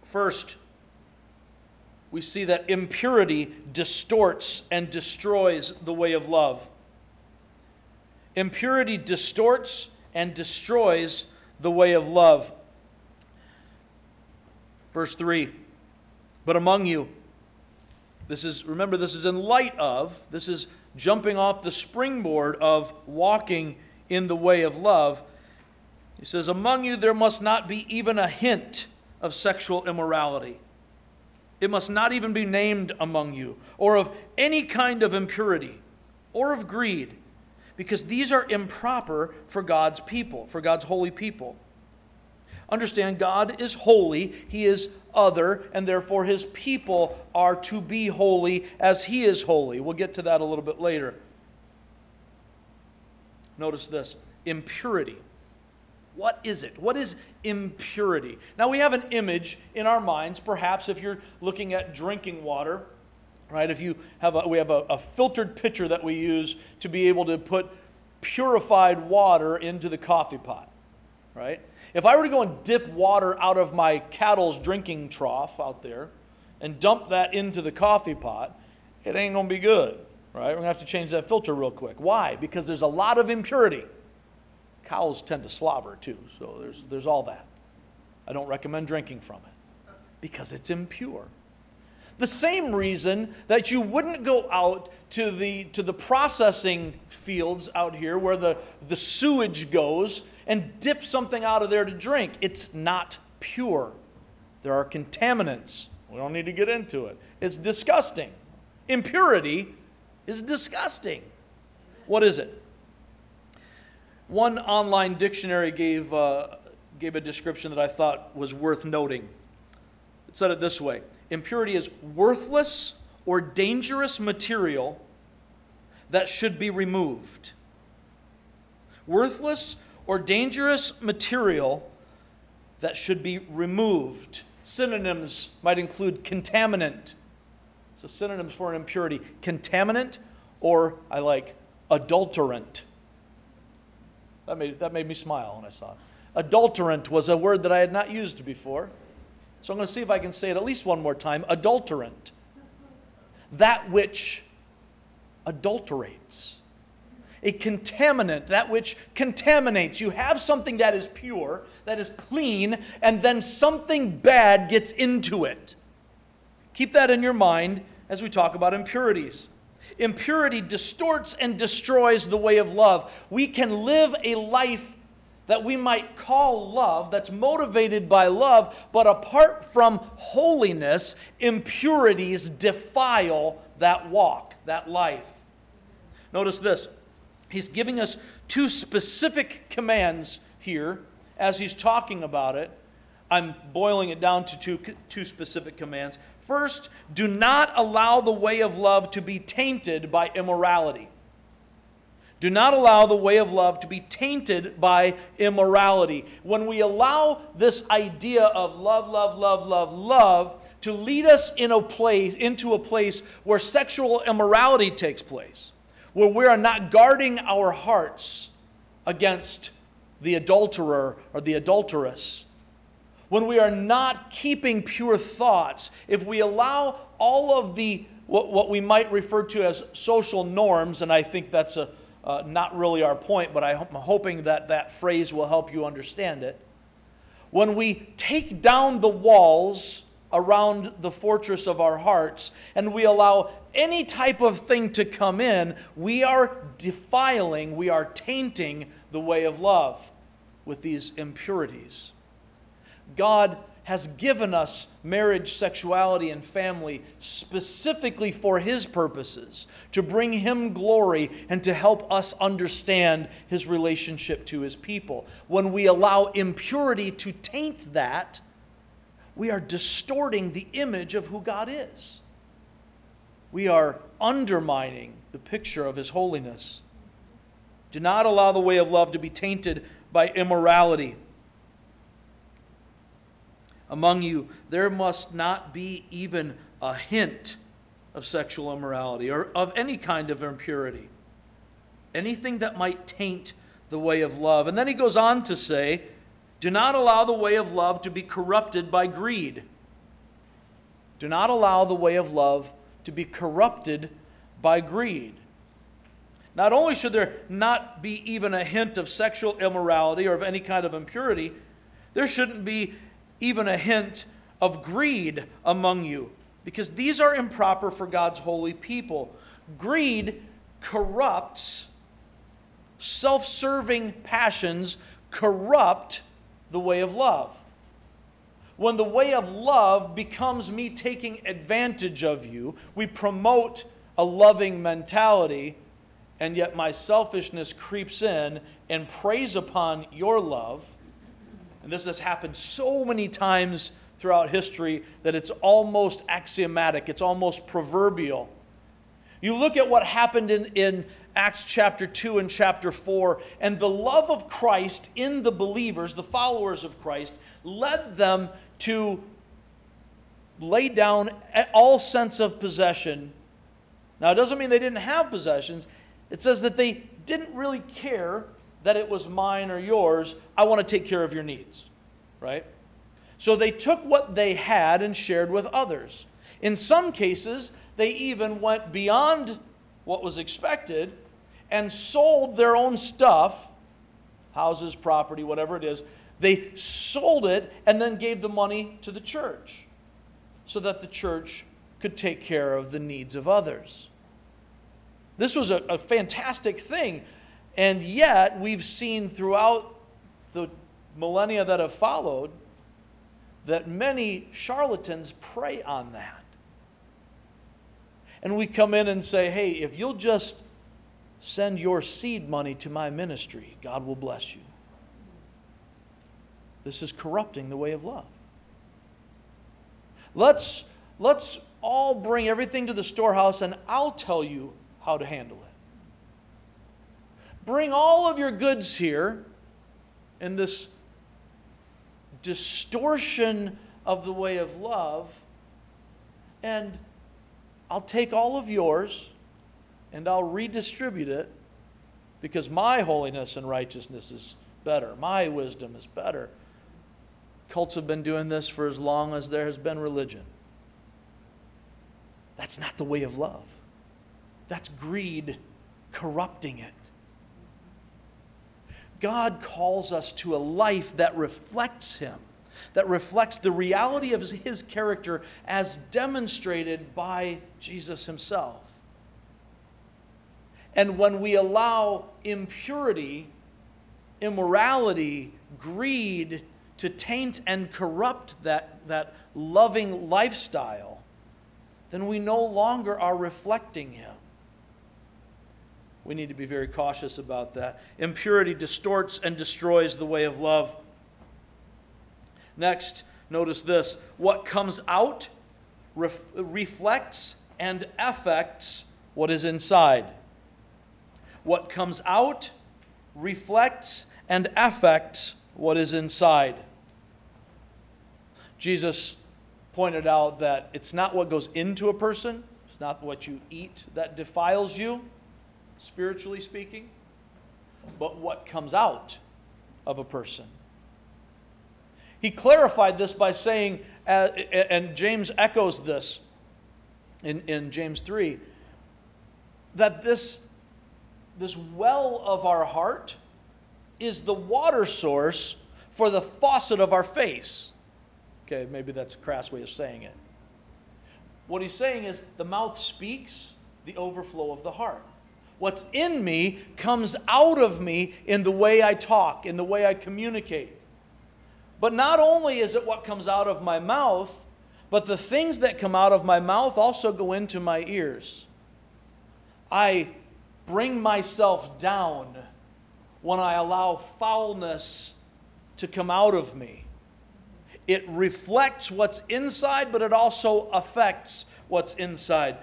Speaker 1: First, we see that impurity distorts and destroys the way of love. Impurity distorts and destroys the way of love. Verse 3 But among you, this is, remember, this is in light of, this is jumping off the springboard of walking in the way of love. He says, Among you there must not be even a hint of sexual immorality. It must not even be named among you, or of any kind of impurity, or of greed because these are improper for God's people, for God's holy people. Understand, God is holy, He is other, and therefore His people are to be holy as He is holy. We'll get to that a little bit later. Notice this impurity. What is it? What is impurity? Now, we have an image in our minds, perhaps if you're looking at drinking water right? If you have a, we have a, a, filtered pitcher that we use to be able to put purified water into the coffee pot, right? If I were to go and dip water out of my cattle's drinking trough out there and dump that into the coffee pot, it ain't to be good, right? We're to have to change that filter real quick. Why? Because there's a lot of impurity. Cows tend to slobber too, so there's, there's all that. I don't recommend drinking from it because it's impure. The same reason that you wouldn't go out to the, to the processing fields out here where the, the sewage goes and dip something out of there to drink. It's not pure. There are contaminants. We don't need to get into it. It's disgusting. Impurity is disgusting. What is it? One online dictionary gave, uh, gave a description that I thought was worth noting. It said it this way impurity is worthless or dangerous material that should be removed. Worthless or dangerous material that should be removed. Synonyms might include contaminant. So, synonyms for an impurity contaminant, or I like adulterant. That made, that made me smile when I saw it. Adulterant was a word that I had not used before. So I'm going to see if I can say it at least one more time. Adulterant. That which adulterates. A contaminant, that which contaminates. You have something that is pure, that is clean, and then something bad gets into it. Keep that in your mind as we talk about impurities. Impurity distorts and destroys the way of love. We can live a life that we might call love, that's motivated by love, but apart from holiness, impurities defile that walk, that life. Notice this. He's giving us two specific commands here as he's talking about it. I'm boiling it down to two, two specific commands. First, do not allow the way of love to be tainted by immorality. Do not allow the way of love to be tainted by immorality. When we allow this idea of love, love, love, love, love to lead us in a place, into a place where sexual immorality takes place, where we are not guarding our hearts against the adulterer or the adulteress, when we are not keeping pure thoughts, if we allow all of the what, what we might refer to as social norms, and I think that's a uh, not really our point, but I'm hoping that that phrase will help you understand it. When we take down the walls around the fortress of our hearts and we allow any type of thing to come in, we are defiling, we are tainting the way of love with these impurities. God has given us marriage, sexuality, and family specifically for His purposes, to bring Him glory and to help us understand His relationship to His people. When we allow impurity to taint that, we are distorting the image of who God is. We are undermining the picture of His holiness. Do not allow the way of love to be tainted by immorality among you, there must not be even a hint of sexual immorality or of any kind of impurity, anything that might taint the way of love. And then he goes on to say, Do not allow the way of love to be corrupted by greed. Do not allow the way of love to be corrupted by greed. Not only should there not be even a hint of sexual immorality or of any kind of impurity, there shouldn't be even a hint of greed among you, because these are improper for God's holy people. Greed corrupts, self serving passions corrupt the way of love. When the way of love becomes me taking advantage of you, we promote a loving mentality, and yet my selfishness creeps in and preys upon your love and this has happened so many times throughout history that it's almost axiomatic, it's almost proverbial. You look at what happened in, in Acts chapter 2 and chapter 4, and the love of Christ in the believers, the followers of Christ, led them to lay down all sense of possession. Now, it doesn't mean they didn't have possessions, it says that they didn't really care that it was mine or yours. I want to take care of your needs, right? So they took what they had and shared with others. In some cases, they even went beyond what was expected and sold their own stuff houses, property, whatever it is. They sold it and then gave the money to the church so that the church could take care of the needs of others. This was a, a fantastic thing and yet, we've seen throughout the millennia that have followed that many charlatans prey on that. And we come in and say, hey, if you'll just send your seed money to my ministry, God will bless you. This is corrupting the way of love. Let's, let's all bring everything to the storehouse and I'll tell you how to handle it. Bring all of your goods here in this distortion of the way of love, and I'll take all of yours and I'll redistribute it because my holiness and righteousness is better. My wisdom is better. Cults have been doing this for as long as there has been religion. That's not the way of love. That's greed corrupting it. God calls us to a life that reflects Him, that reflects the reality of His character as demonstrated by Jesus Himself. And when we allow impurity, immorality, greed to taint and corrupt that, that loving lifestyle, then we no longer are reflecting Him. We need to be very cautious about that. Impurity distorts and destroys the way of love. Next, notice this what comes out ref- reflects and affects what is inside. What comes out reflects and affects what is inside. Jesus pointed out that it's not what goes into a person, it's not what you eat that defiles you, spiritually speaking, but what comes out of a person. He clarified this by saying, uh, and James echoes this in, in James 3, that this, this well of our heart is the water source for the faucet of our face. Okay, maybe that's a crass way of saying it. What he's saying is the mouth speaks the overflow of the heart. What's in me comes out of me in the way I talk, in the way I communicate. But not only is it what comes out of my mouth, but the things that come out of my mouth also go into my ears. I bring myself down when I allow foulness to come out of me. It reflects what's inside, but it also affects what's inside.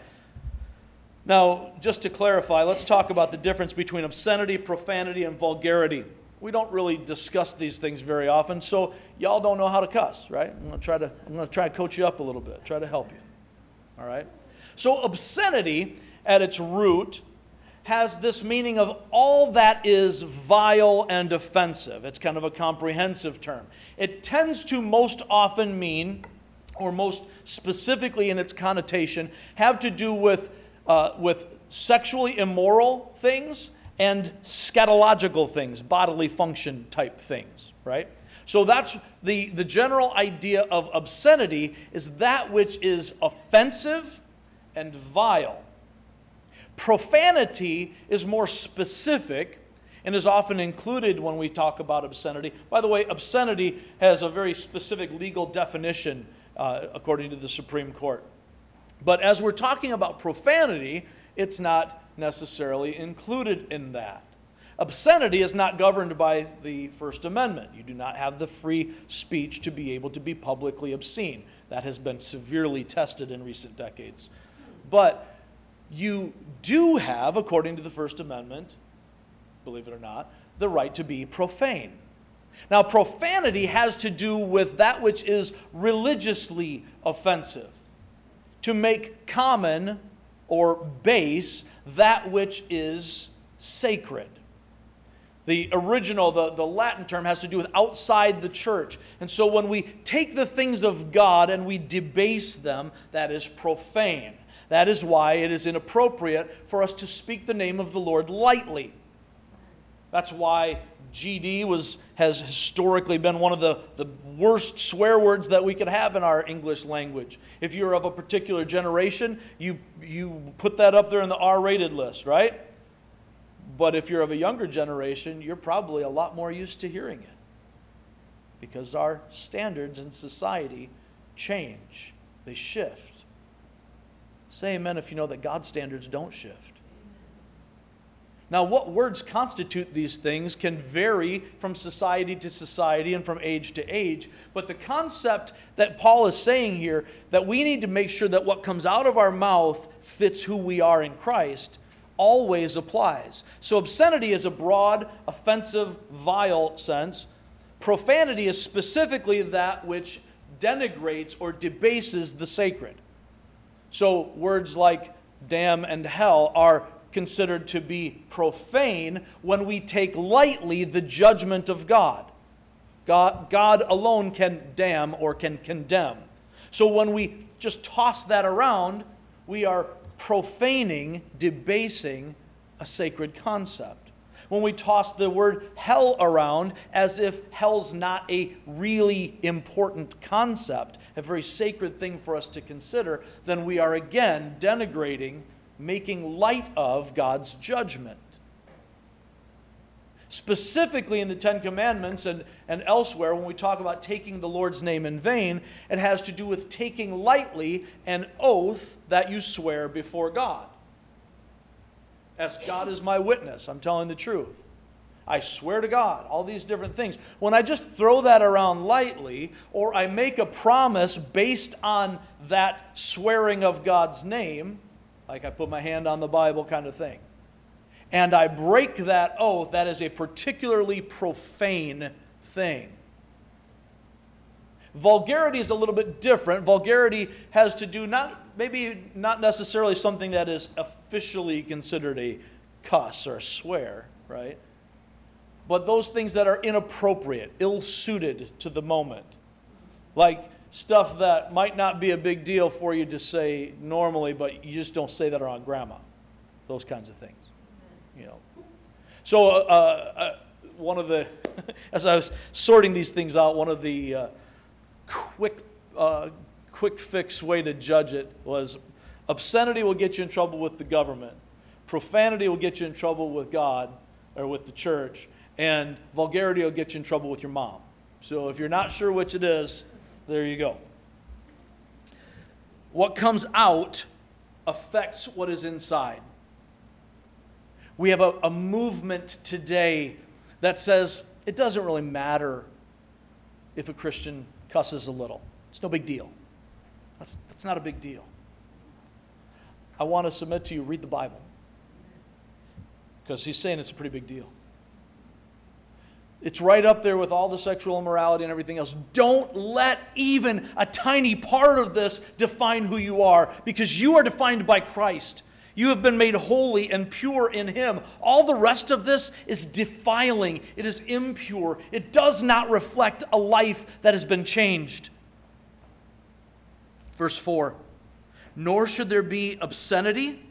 Speaker 1: Now, just to clarify, let's talk about the difference between obscenity, profanity, and vulgarity. We don't really discuss these things very often, so y'all don't know how to cuss, right? I'm to try to I'm to try to coach you up a little bit, try to help you. All right? So obscenity at its root has this meaning of all that is vile and offensive. It's kind of a comprehensive term. It tends to most often mean, or most specifically in its connotation, have to do with, uh, with sexually immoral things and scatological things, bodily function type things, right? So that's the, the general idea of obscenity is that which is offensive and vile. Profanity is more specific and is often included when we talk about obscenity. By the way, obscenity has a very specific legal definition uh, according to the Supreme Court. But as we're talking about profanity, it's not necessarily included in that. Obscenity is not governed by the First Amendment. You do not have the free speech to be able to be publicly obscene. That has been severely tested in recent decades. But you do have, according to the First Amendment, believe it or not, the right to be profane. Now, profanity has to do with that which is religiously offensive, to make common or base that which is sacred. The original, the, the Latin term, has to do with outside the church. And so when we take the things of God and we debase them, that is profane. That is why it is inappropriate for us to speak the name of the Lord lightly. That's why GD was, has historically been one of the, the worst swear words that we could have in our English language. If you're of a particular generation, you, you put that up there in the R rated list, right? But if you're of a younger generation, you're probably a lot more used to hearing it because our standards in society change, they shift. Say amen if you know that God's standards don't shift. Now, what words constitute these things can vary from society to society and from age to age. But the concept that Paul is saying here, that we need to make sure that what comes out of our mouth fits who we are in Christ, always applies. So, obscenity is a broad, offensive, vile sense. Profanity is specifically that which denigrates or debases the sacred. So words like damn and hell are considered to be profane when we take lightly the judgment of God. God, God alone can damn or can condemn. So when we just toss that around, we are profaning, debasing a sacred concept. When we toss the word hell around as if hell's not a really important concept, a very sacred thing for us to consider, then we are again denigrating, making light of God's judgment. Specifically in the Ten Commandments and, and elsewhere, when we talk about taking the Lord's name in vain, it has to do with taking lightly an oath that you swear before God. As God is my witness, I'm telling the truth. I swear to God, all these different things. When I just throw that around lightly, or I make a promise based on that swearing of God's name, like I put my hand on the Bible kind of thing, and I break that oath, that is a particularly profane thing. Vulgarity is a little bit different. Vulgarity has to do not maybe not necessarily something that is officially considered a cuss or a swear, right? But those things that are inappropriate, ill suited to the moment. Like stuff that might not be a big deal for you to say normally, but you just don't say that around grandma. Those kinds of things. You know. So, uh, uh, one of the, (laughs) as I was sorting these things out, one of the uh, quick uh, quick fix way to judge it was obscenity will get you in trouble with the government, profanity will get you in trouble with God or with the church, and vulgarity will get you in trouble with your mom. So if you're not sure which it is, there you go. What comes out affects what is inside. We have a, a movement today that says it doesn't really matter if a Christian cusses a little. It's no big deal. That's, that's not a big deal. I want to submit to you read the Bible. Because he's saying it's a pretty big deal. It's right up there with all the sexual immorality and everything else. Don't let even a tiny part of this define who you are, because you are defined by Christ. You have been made holy and pure in Him. All the rest of this is defiling, it is impure, it does not reflect a life that has been changed. Verse 4 Nor should there be obscenity,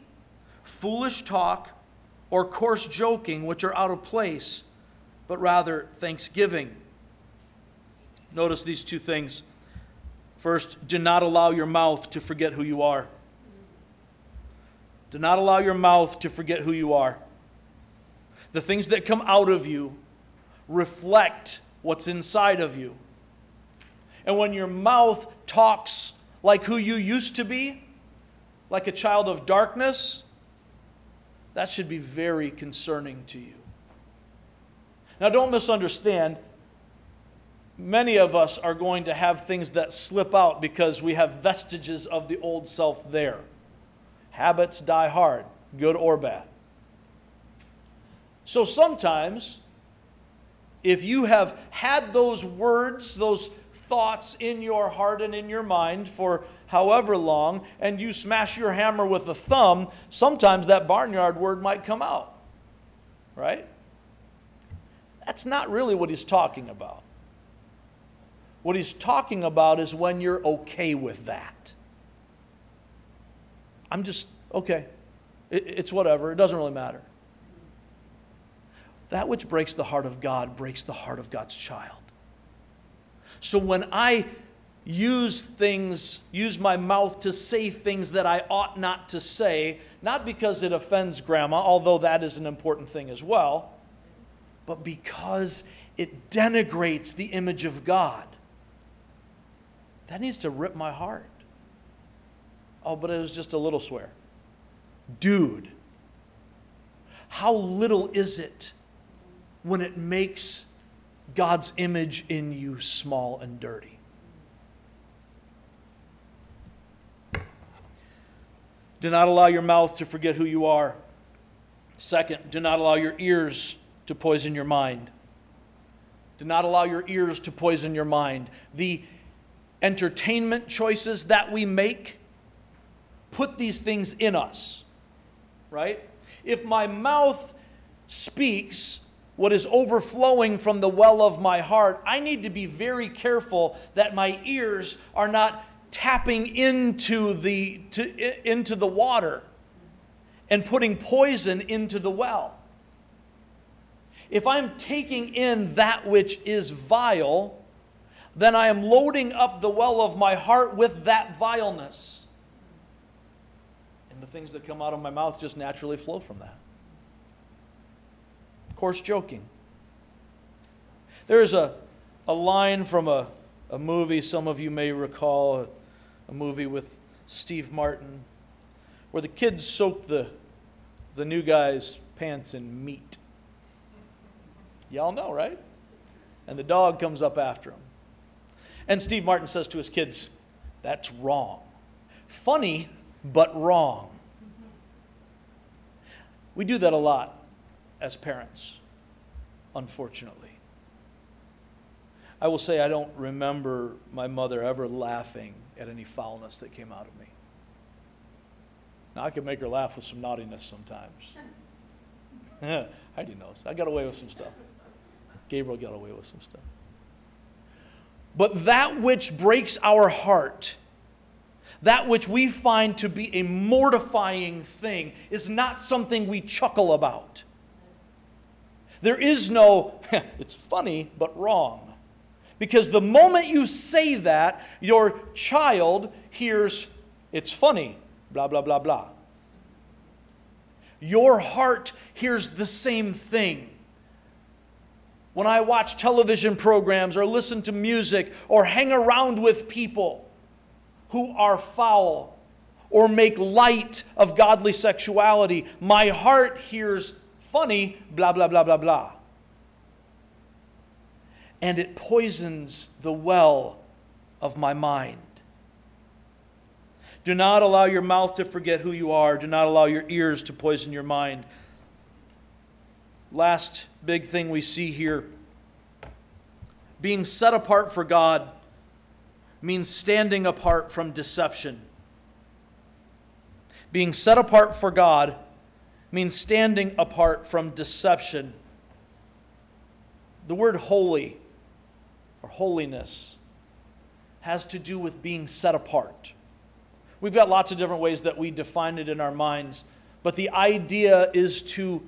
Speaker 1: foolish talk, or coarse joking, which are out of place, but rather thanksgiving. Notice these two things. First, do not allow your mouth to forget who you are. Do not allow your mouth to forget who you are. The things that come out of you reflect what's inside of you. And when your mouth talks like who you used to be, like a child of darkness, that should be very concerning to you. Now, don't misunderstand. Many of us are going to have things that slip out because we have vestiges of the old self there. Habits die hard, good or bad. So sometimes, if you have had those words, those thoughts in your heart and in your mind for however long, and you smash your hammer with a thumb, sometimes that barnyard word might come out. Right? That's not really what he's talking about. What he's talking about is when you're okay with that. I'm just, okay. It, it's whatever. It doesn't really matter. That which breaks the heart of God breaks the heart of God's child. So when I use things, use my mouth to say things that I ought not to say, not because it offends grandma, although that is an important thing as well, but because it denigrates the image of God. That needs to rip my heart. Oh, but it was just a little swear. Dude, how little is it when it makes God's image in you small and dirty. Do not allow your mouth to forget who you are. Second, do not allow your ears to poison your mind. Do not allow your ears to poison your mind. The entertainment choices that we make put these things in us, right? If my mouth speaks what is overflowing from the well of my heart, I need to be very careful that my ears are not tapping into the, to, into the water and putting poison into the well. If I'm taking in that which is vile, then I am loading up the well of my heart with that vileness. And the things that come out of my mouth just naturally flow from that. Of course, joking. There's a, a line from a, a movie some of you may recall, a, a movie with Steve Martin, where the kids soak the, the new guy's pants in meat. Y'all know, right? And the dog comes up after him. And Steve Martin says to his kids, That's wrong. Funny, but wrong. We do that a lot as parents, unfortunately. I will say I don't remember my mother ever laughing at any foulness that came out of me. Now, I could make her laugh with some naughtiness sometimes. (laughs) Heidi knows. I got away with some stuff. Gabriel got away with some stuff. But that which breaks our heart, that which we find to be a mortifying thing, is not something we chuckle about. There is no, (laughs) it's funny, but wrong. Because the moment you say that, your child hears, it's funny, blah, blah, blah, blah. Your heart hears the same thing when I watch television programs or listen to music or hang around with people who are foul or make light of godly sexuality, my heart hears funny, blah, blah, blah, blah, blah. And it poisons the well of my mind. Do not allow your mouth to forget who you are. Do not allow your ears to poison your mind. Last big thing we see here being set apart for God means standing apart from deception. Being set apart for God means standing apart from deception. The word holy or holiness has to do with being set apart. We've got lots of different ways that we define it in our minds, but the idea is to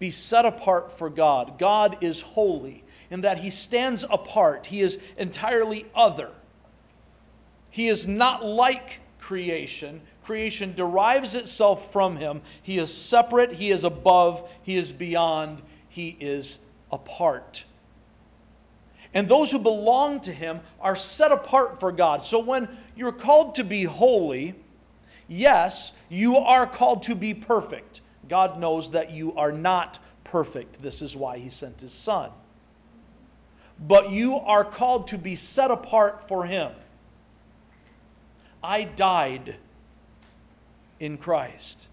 Speaker 1: be set apart for God. God is holy in that he stands apart, he is entirely other. He is not like creation. Creation derives itself from him. He is separate, he is above, he is beyond, he is apart. And those who belong to him are set apart for God. So when you're called to be holy, yes, you are called to be perfect. God knows that you are not perfect. This is why He sent His Son. But you are called to be set apart for Him. I died in Christ.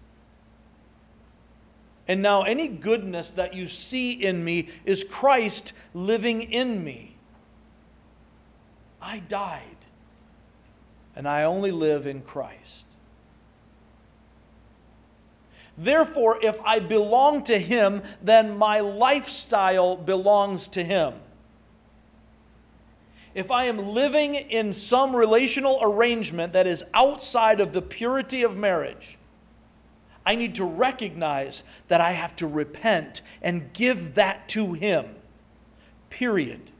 Speaker 1: And now, any goodness that you see in me is Christ living in me. I died, and I only live in Christ. Therefore, if I belong to Him, then my lifestyle belongs to Him. If I am living in some relational arrangement that is outside of the purity of marriage, I need to recognize that I have to repent and give that to Him. Period.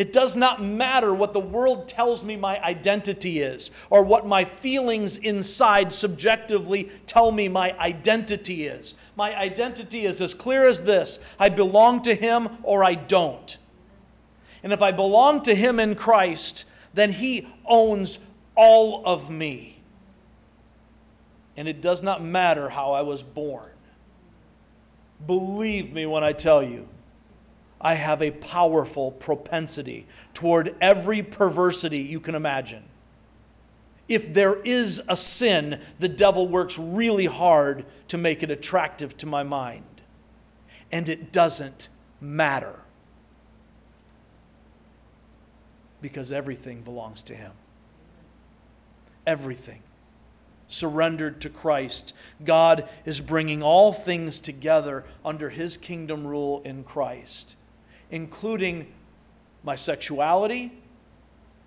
Speaker 1: It does not matter what the world tells me my identity is or what my feelings inside subjectively tell me my identity is. My identity is as clear as this I belong to Him or I don't. And if I belong to Him in Christ, then He owns all of me. And it does not matter how I was born. Believe me when I tell you I have a powerful propensity toward every perversity you can imagine. If there is a sin, the devil works really hard to make it attractive to my mind. And it doesn't matter. because everything belongs to Him. Everything. Surrendered to Christ. God is bringing all things together under His kingdom rule in Christ, including my sexuality,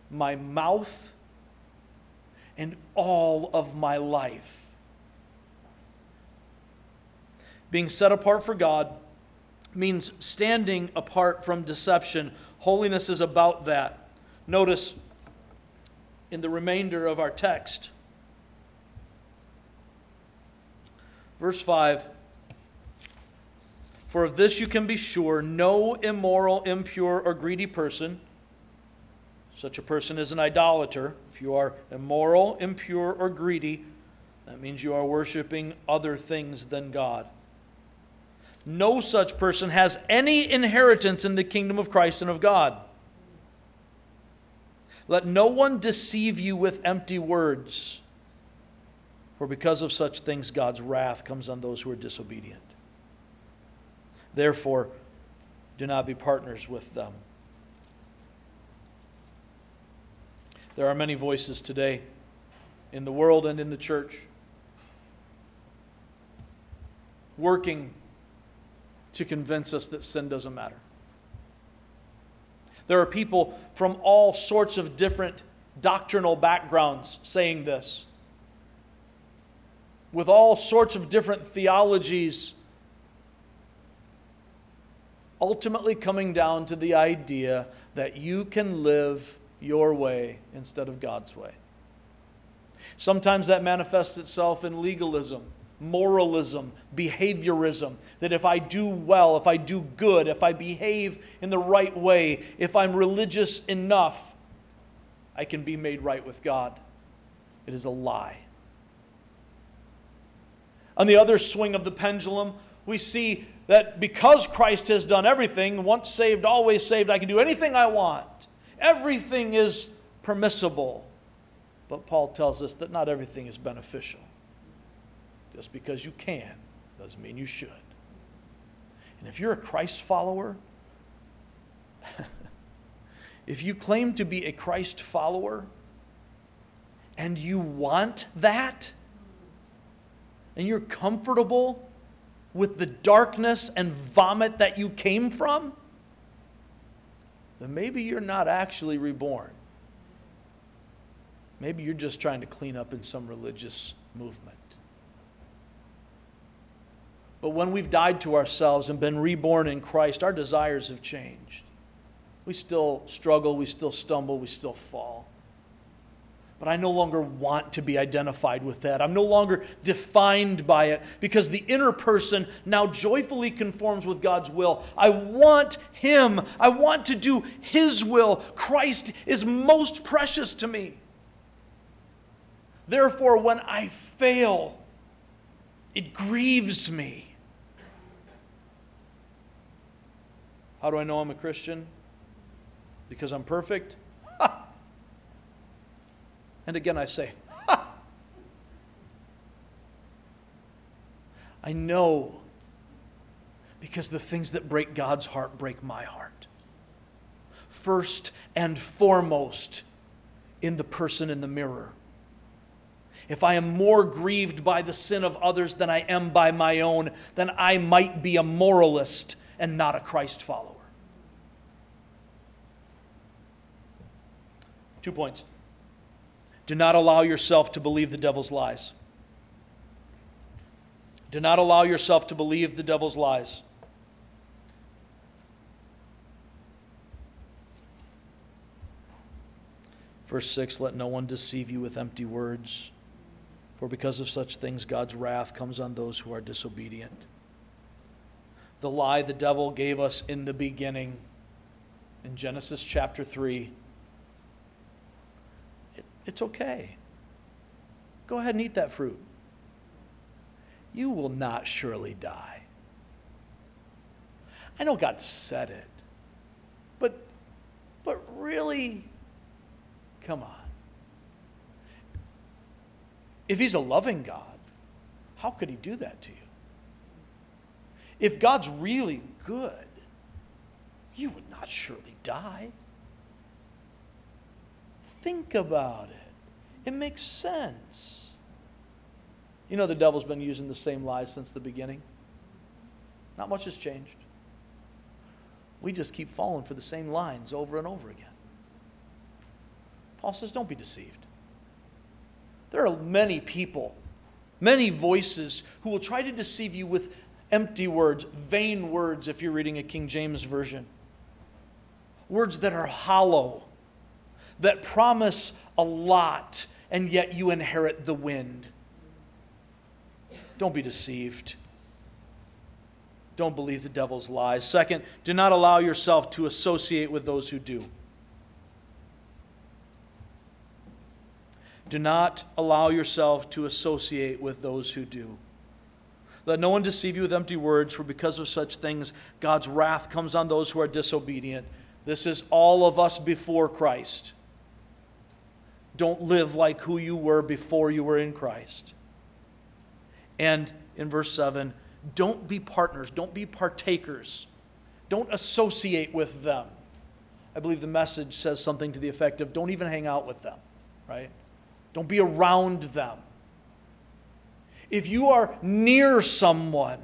Speaker 1: my mouth, and all of my life. Being set apart for God means standing apart from deception. Holiness is about that. Notice in the remainder of our text, verse 5 For of this you can be sure no immoral, impure, or greedy person, such a person is an idolater. If you are immoral, impure, or greedy, that means you are worshiping other things than God no such person has any inheritance in the kingdom of Christ and of God. Let no one deceive you with empty words, for because of such things God's wrath comes on those who are disobedient. Therefore, do not be partners with them. There are many voices today in the world and in the church working to convince us that sin doesn't matter. There are people from all sorts of different doctrinal backgrounds saying this, with all sorts of different theologies, ultimately coming down to the idea that you can live your way instead of God's way. Sometimes that manifests itself in legalism moralism, behaviorism. That if I do well, if I do good, if I behave in the right way, if I'm religious enough, I can be made right with God. It is a lie. On the other swing of the pendulum, we see that because Christ has done everything, once saved, always saved, I can do anything I want. Everything is permissible. But Paul tells us that not everything is beneficial. Just because you can doesn't mean you should. And if you're a Christ follower, (laughs) if you claim to be a Christ follower and you want that, and you're comfortable with the darkness and vomit that you came from, then maybe you're not actually reborn. Maybe you're just trying to clean up in some religious movement. But when we've died to ourselves and been reborn in Christ, our desires have changed. We still struggle, we still stumble, we still fall. But I no longer want to be identified with that. I'm no longer defined by it because the inner person now joyfully conforms with God's will. I want Him. I want to do His will. Christ is most precious to me. Therefore, when I fail, it grieves me. How do I know I'm a Christian? Because I'm perfect? And again, I say, ha! I know because the things that break God's heart break my heart. First and foremost, in the person in the mirror. If I am more grieved by the sin of others than I am by my own, then I might be a moralist and not a Christ follower. Two points. Do not allow yourself to believe the devil's lies. Do not allow yourself to believe the devil's lies. Verse 6 Let no one deceive you with empty words, for because of such things God's wrath comes on those who are disobedient. The lie the devil gave us in the beginning, in Genesis chapter 3 it's okay. Go ahead and eat that fruit. You will not surely die. I know God said it, but, but really, come on. If He's a loving God, how could He do that to you? If God's really good, you would not surely die. Think about it. It makes sense. You know, the devil's been using the same lies since the beginning. Not much has changed. We just keep falling for the same lines over and over again. Paul says, don't be deceived. There are many people, many voices who will try to deceive you with empty words, vain words, if you're reading a King James Version. Words that are hollow, that promise a lot, and yet you inherit the wind. Don't be deceived. Don't believe the devil's lies. Second, do not allow yourself to associate with those who do. Do not allow yourself to associate with those who do. Let no one deceive you with empty words, for because of such things, God's wrath comes on those who are disobedient. This is all of us before Christ. Don't live like who you were before you were in Christ. And in verse 7, don't be partners, don't be partakers, don't associate with them. I believe the message says something to the effect of don't even hang out with them, right? Don't be around them. If you are near someone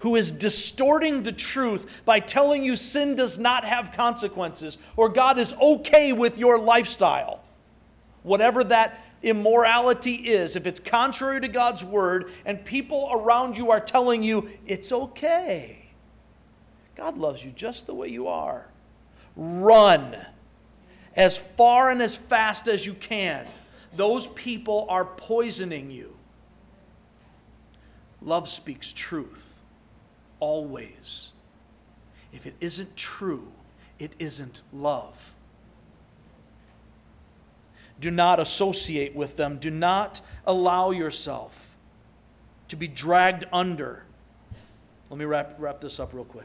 Speaker 1: who is distorting the truth by telling you sin does not have consequences or God is okay with your lifestyle, whatever that immorality is, if it's contrary to God's word and people around you are telling you it's okay, God loves you just the way you are. Run as far and as fast as you can. Those people are poisoning you. Love speaks truth, always. If it isn't true, it isn't love. Do not associate with them. Do not allow yourself to be dragged under. Let me wrap, wrap this up real quick.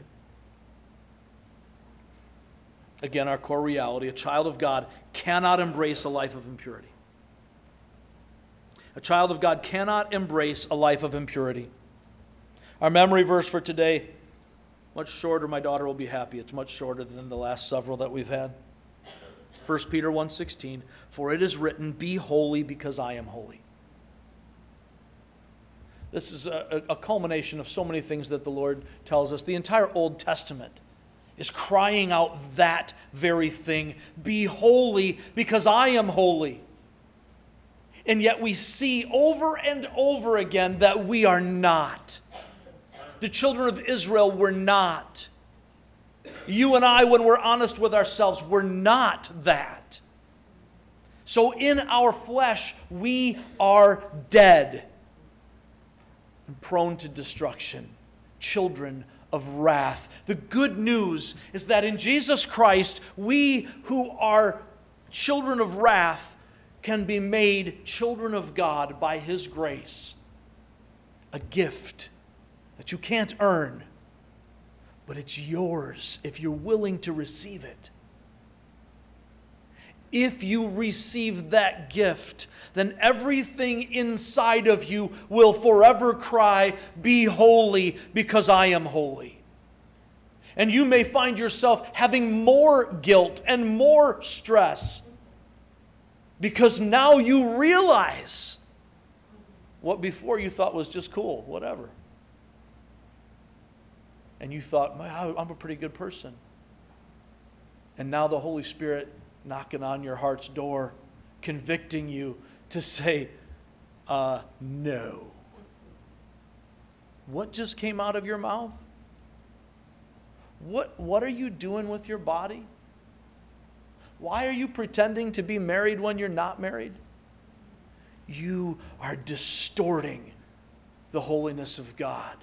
Speaker 1: Again, our core reality a child of God cannot embrace a life of impurity. A child of God cannot embrace a life of impurity. Our memory verse for today, much shorter, my daughter will be happy. It's much shorter than the last several that we've had. 1 Peter 1:16, for it is written, "Be holy because I am holy." This is a, a, culmination of so many things that the Lord tells us. The entire Old Testament is crying out that very thing Be holy because I am holy. And yet we see over and over again that we are not. The children of Israel were not. You and I, when we're honest with ourselves, we're not that. So in our flesh, we are dead and prone to destruction, children of wrath. The good news is that in Jesus Christ, we who are children of wrath can be made children of God by His grace. A gift that you can't earn but it's yours if you're willing to receive it. If you receive that gift, then everything inside of you will forever cry, Be holy, because I am holy. And you may find yourself having more guilt and more stress because now you realize what before you thought was just cool, whatever and you thought, I'm a pretty good person. And now the Holy Spirit knocking on your heart's door, convicting you to say, uh, no. What just came out of your mouth? What, what are you doing with your body? Why are you pretending to be married when you're not married? You are distorting the holiness of God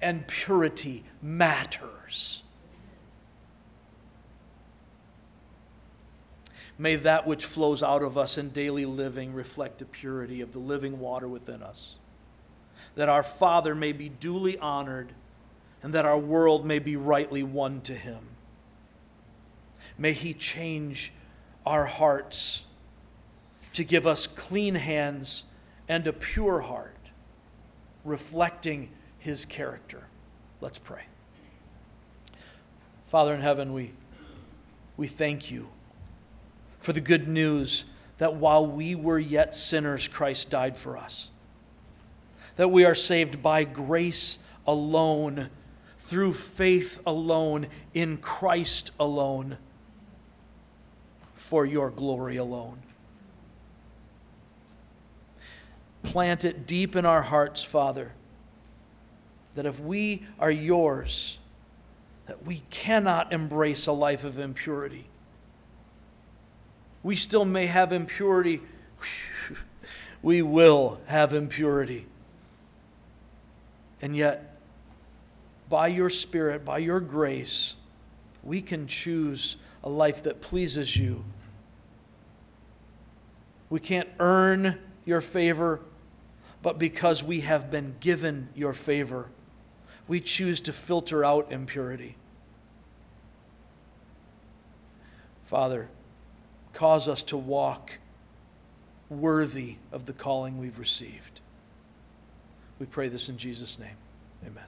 Speaker 1: and purity matters. May that which flows out of us in daily living reflect the purity of the living water within us. That our Father may be duly honored and that our world may be rightly won to Him. May He change our hearts to give us clean hands and a pure heart, reflecting his character. Let's pray. Father in heaven, we, we thank you for the good news that while we were yet sinners, Christ died for us. That we are saved by grace alone, through faith alone, in Christ alone, for your glory alone. Plant it deep in our hearts, Father, that if we are yours, that we cannot embrace a life of impurity we still may have impurity. (laughs) we will have impurity. And yet, by your Spirit, by your grace, we can choose a life that pleases you. We can't earn your favor, but because we have been given your favor, we choose to filter out impurity. Father, cause us to walk worthy of the calling we've received. We pray this in Jesus' name. Amen.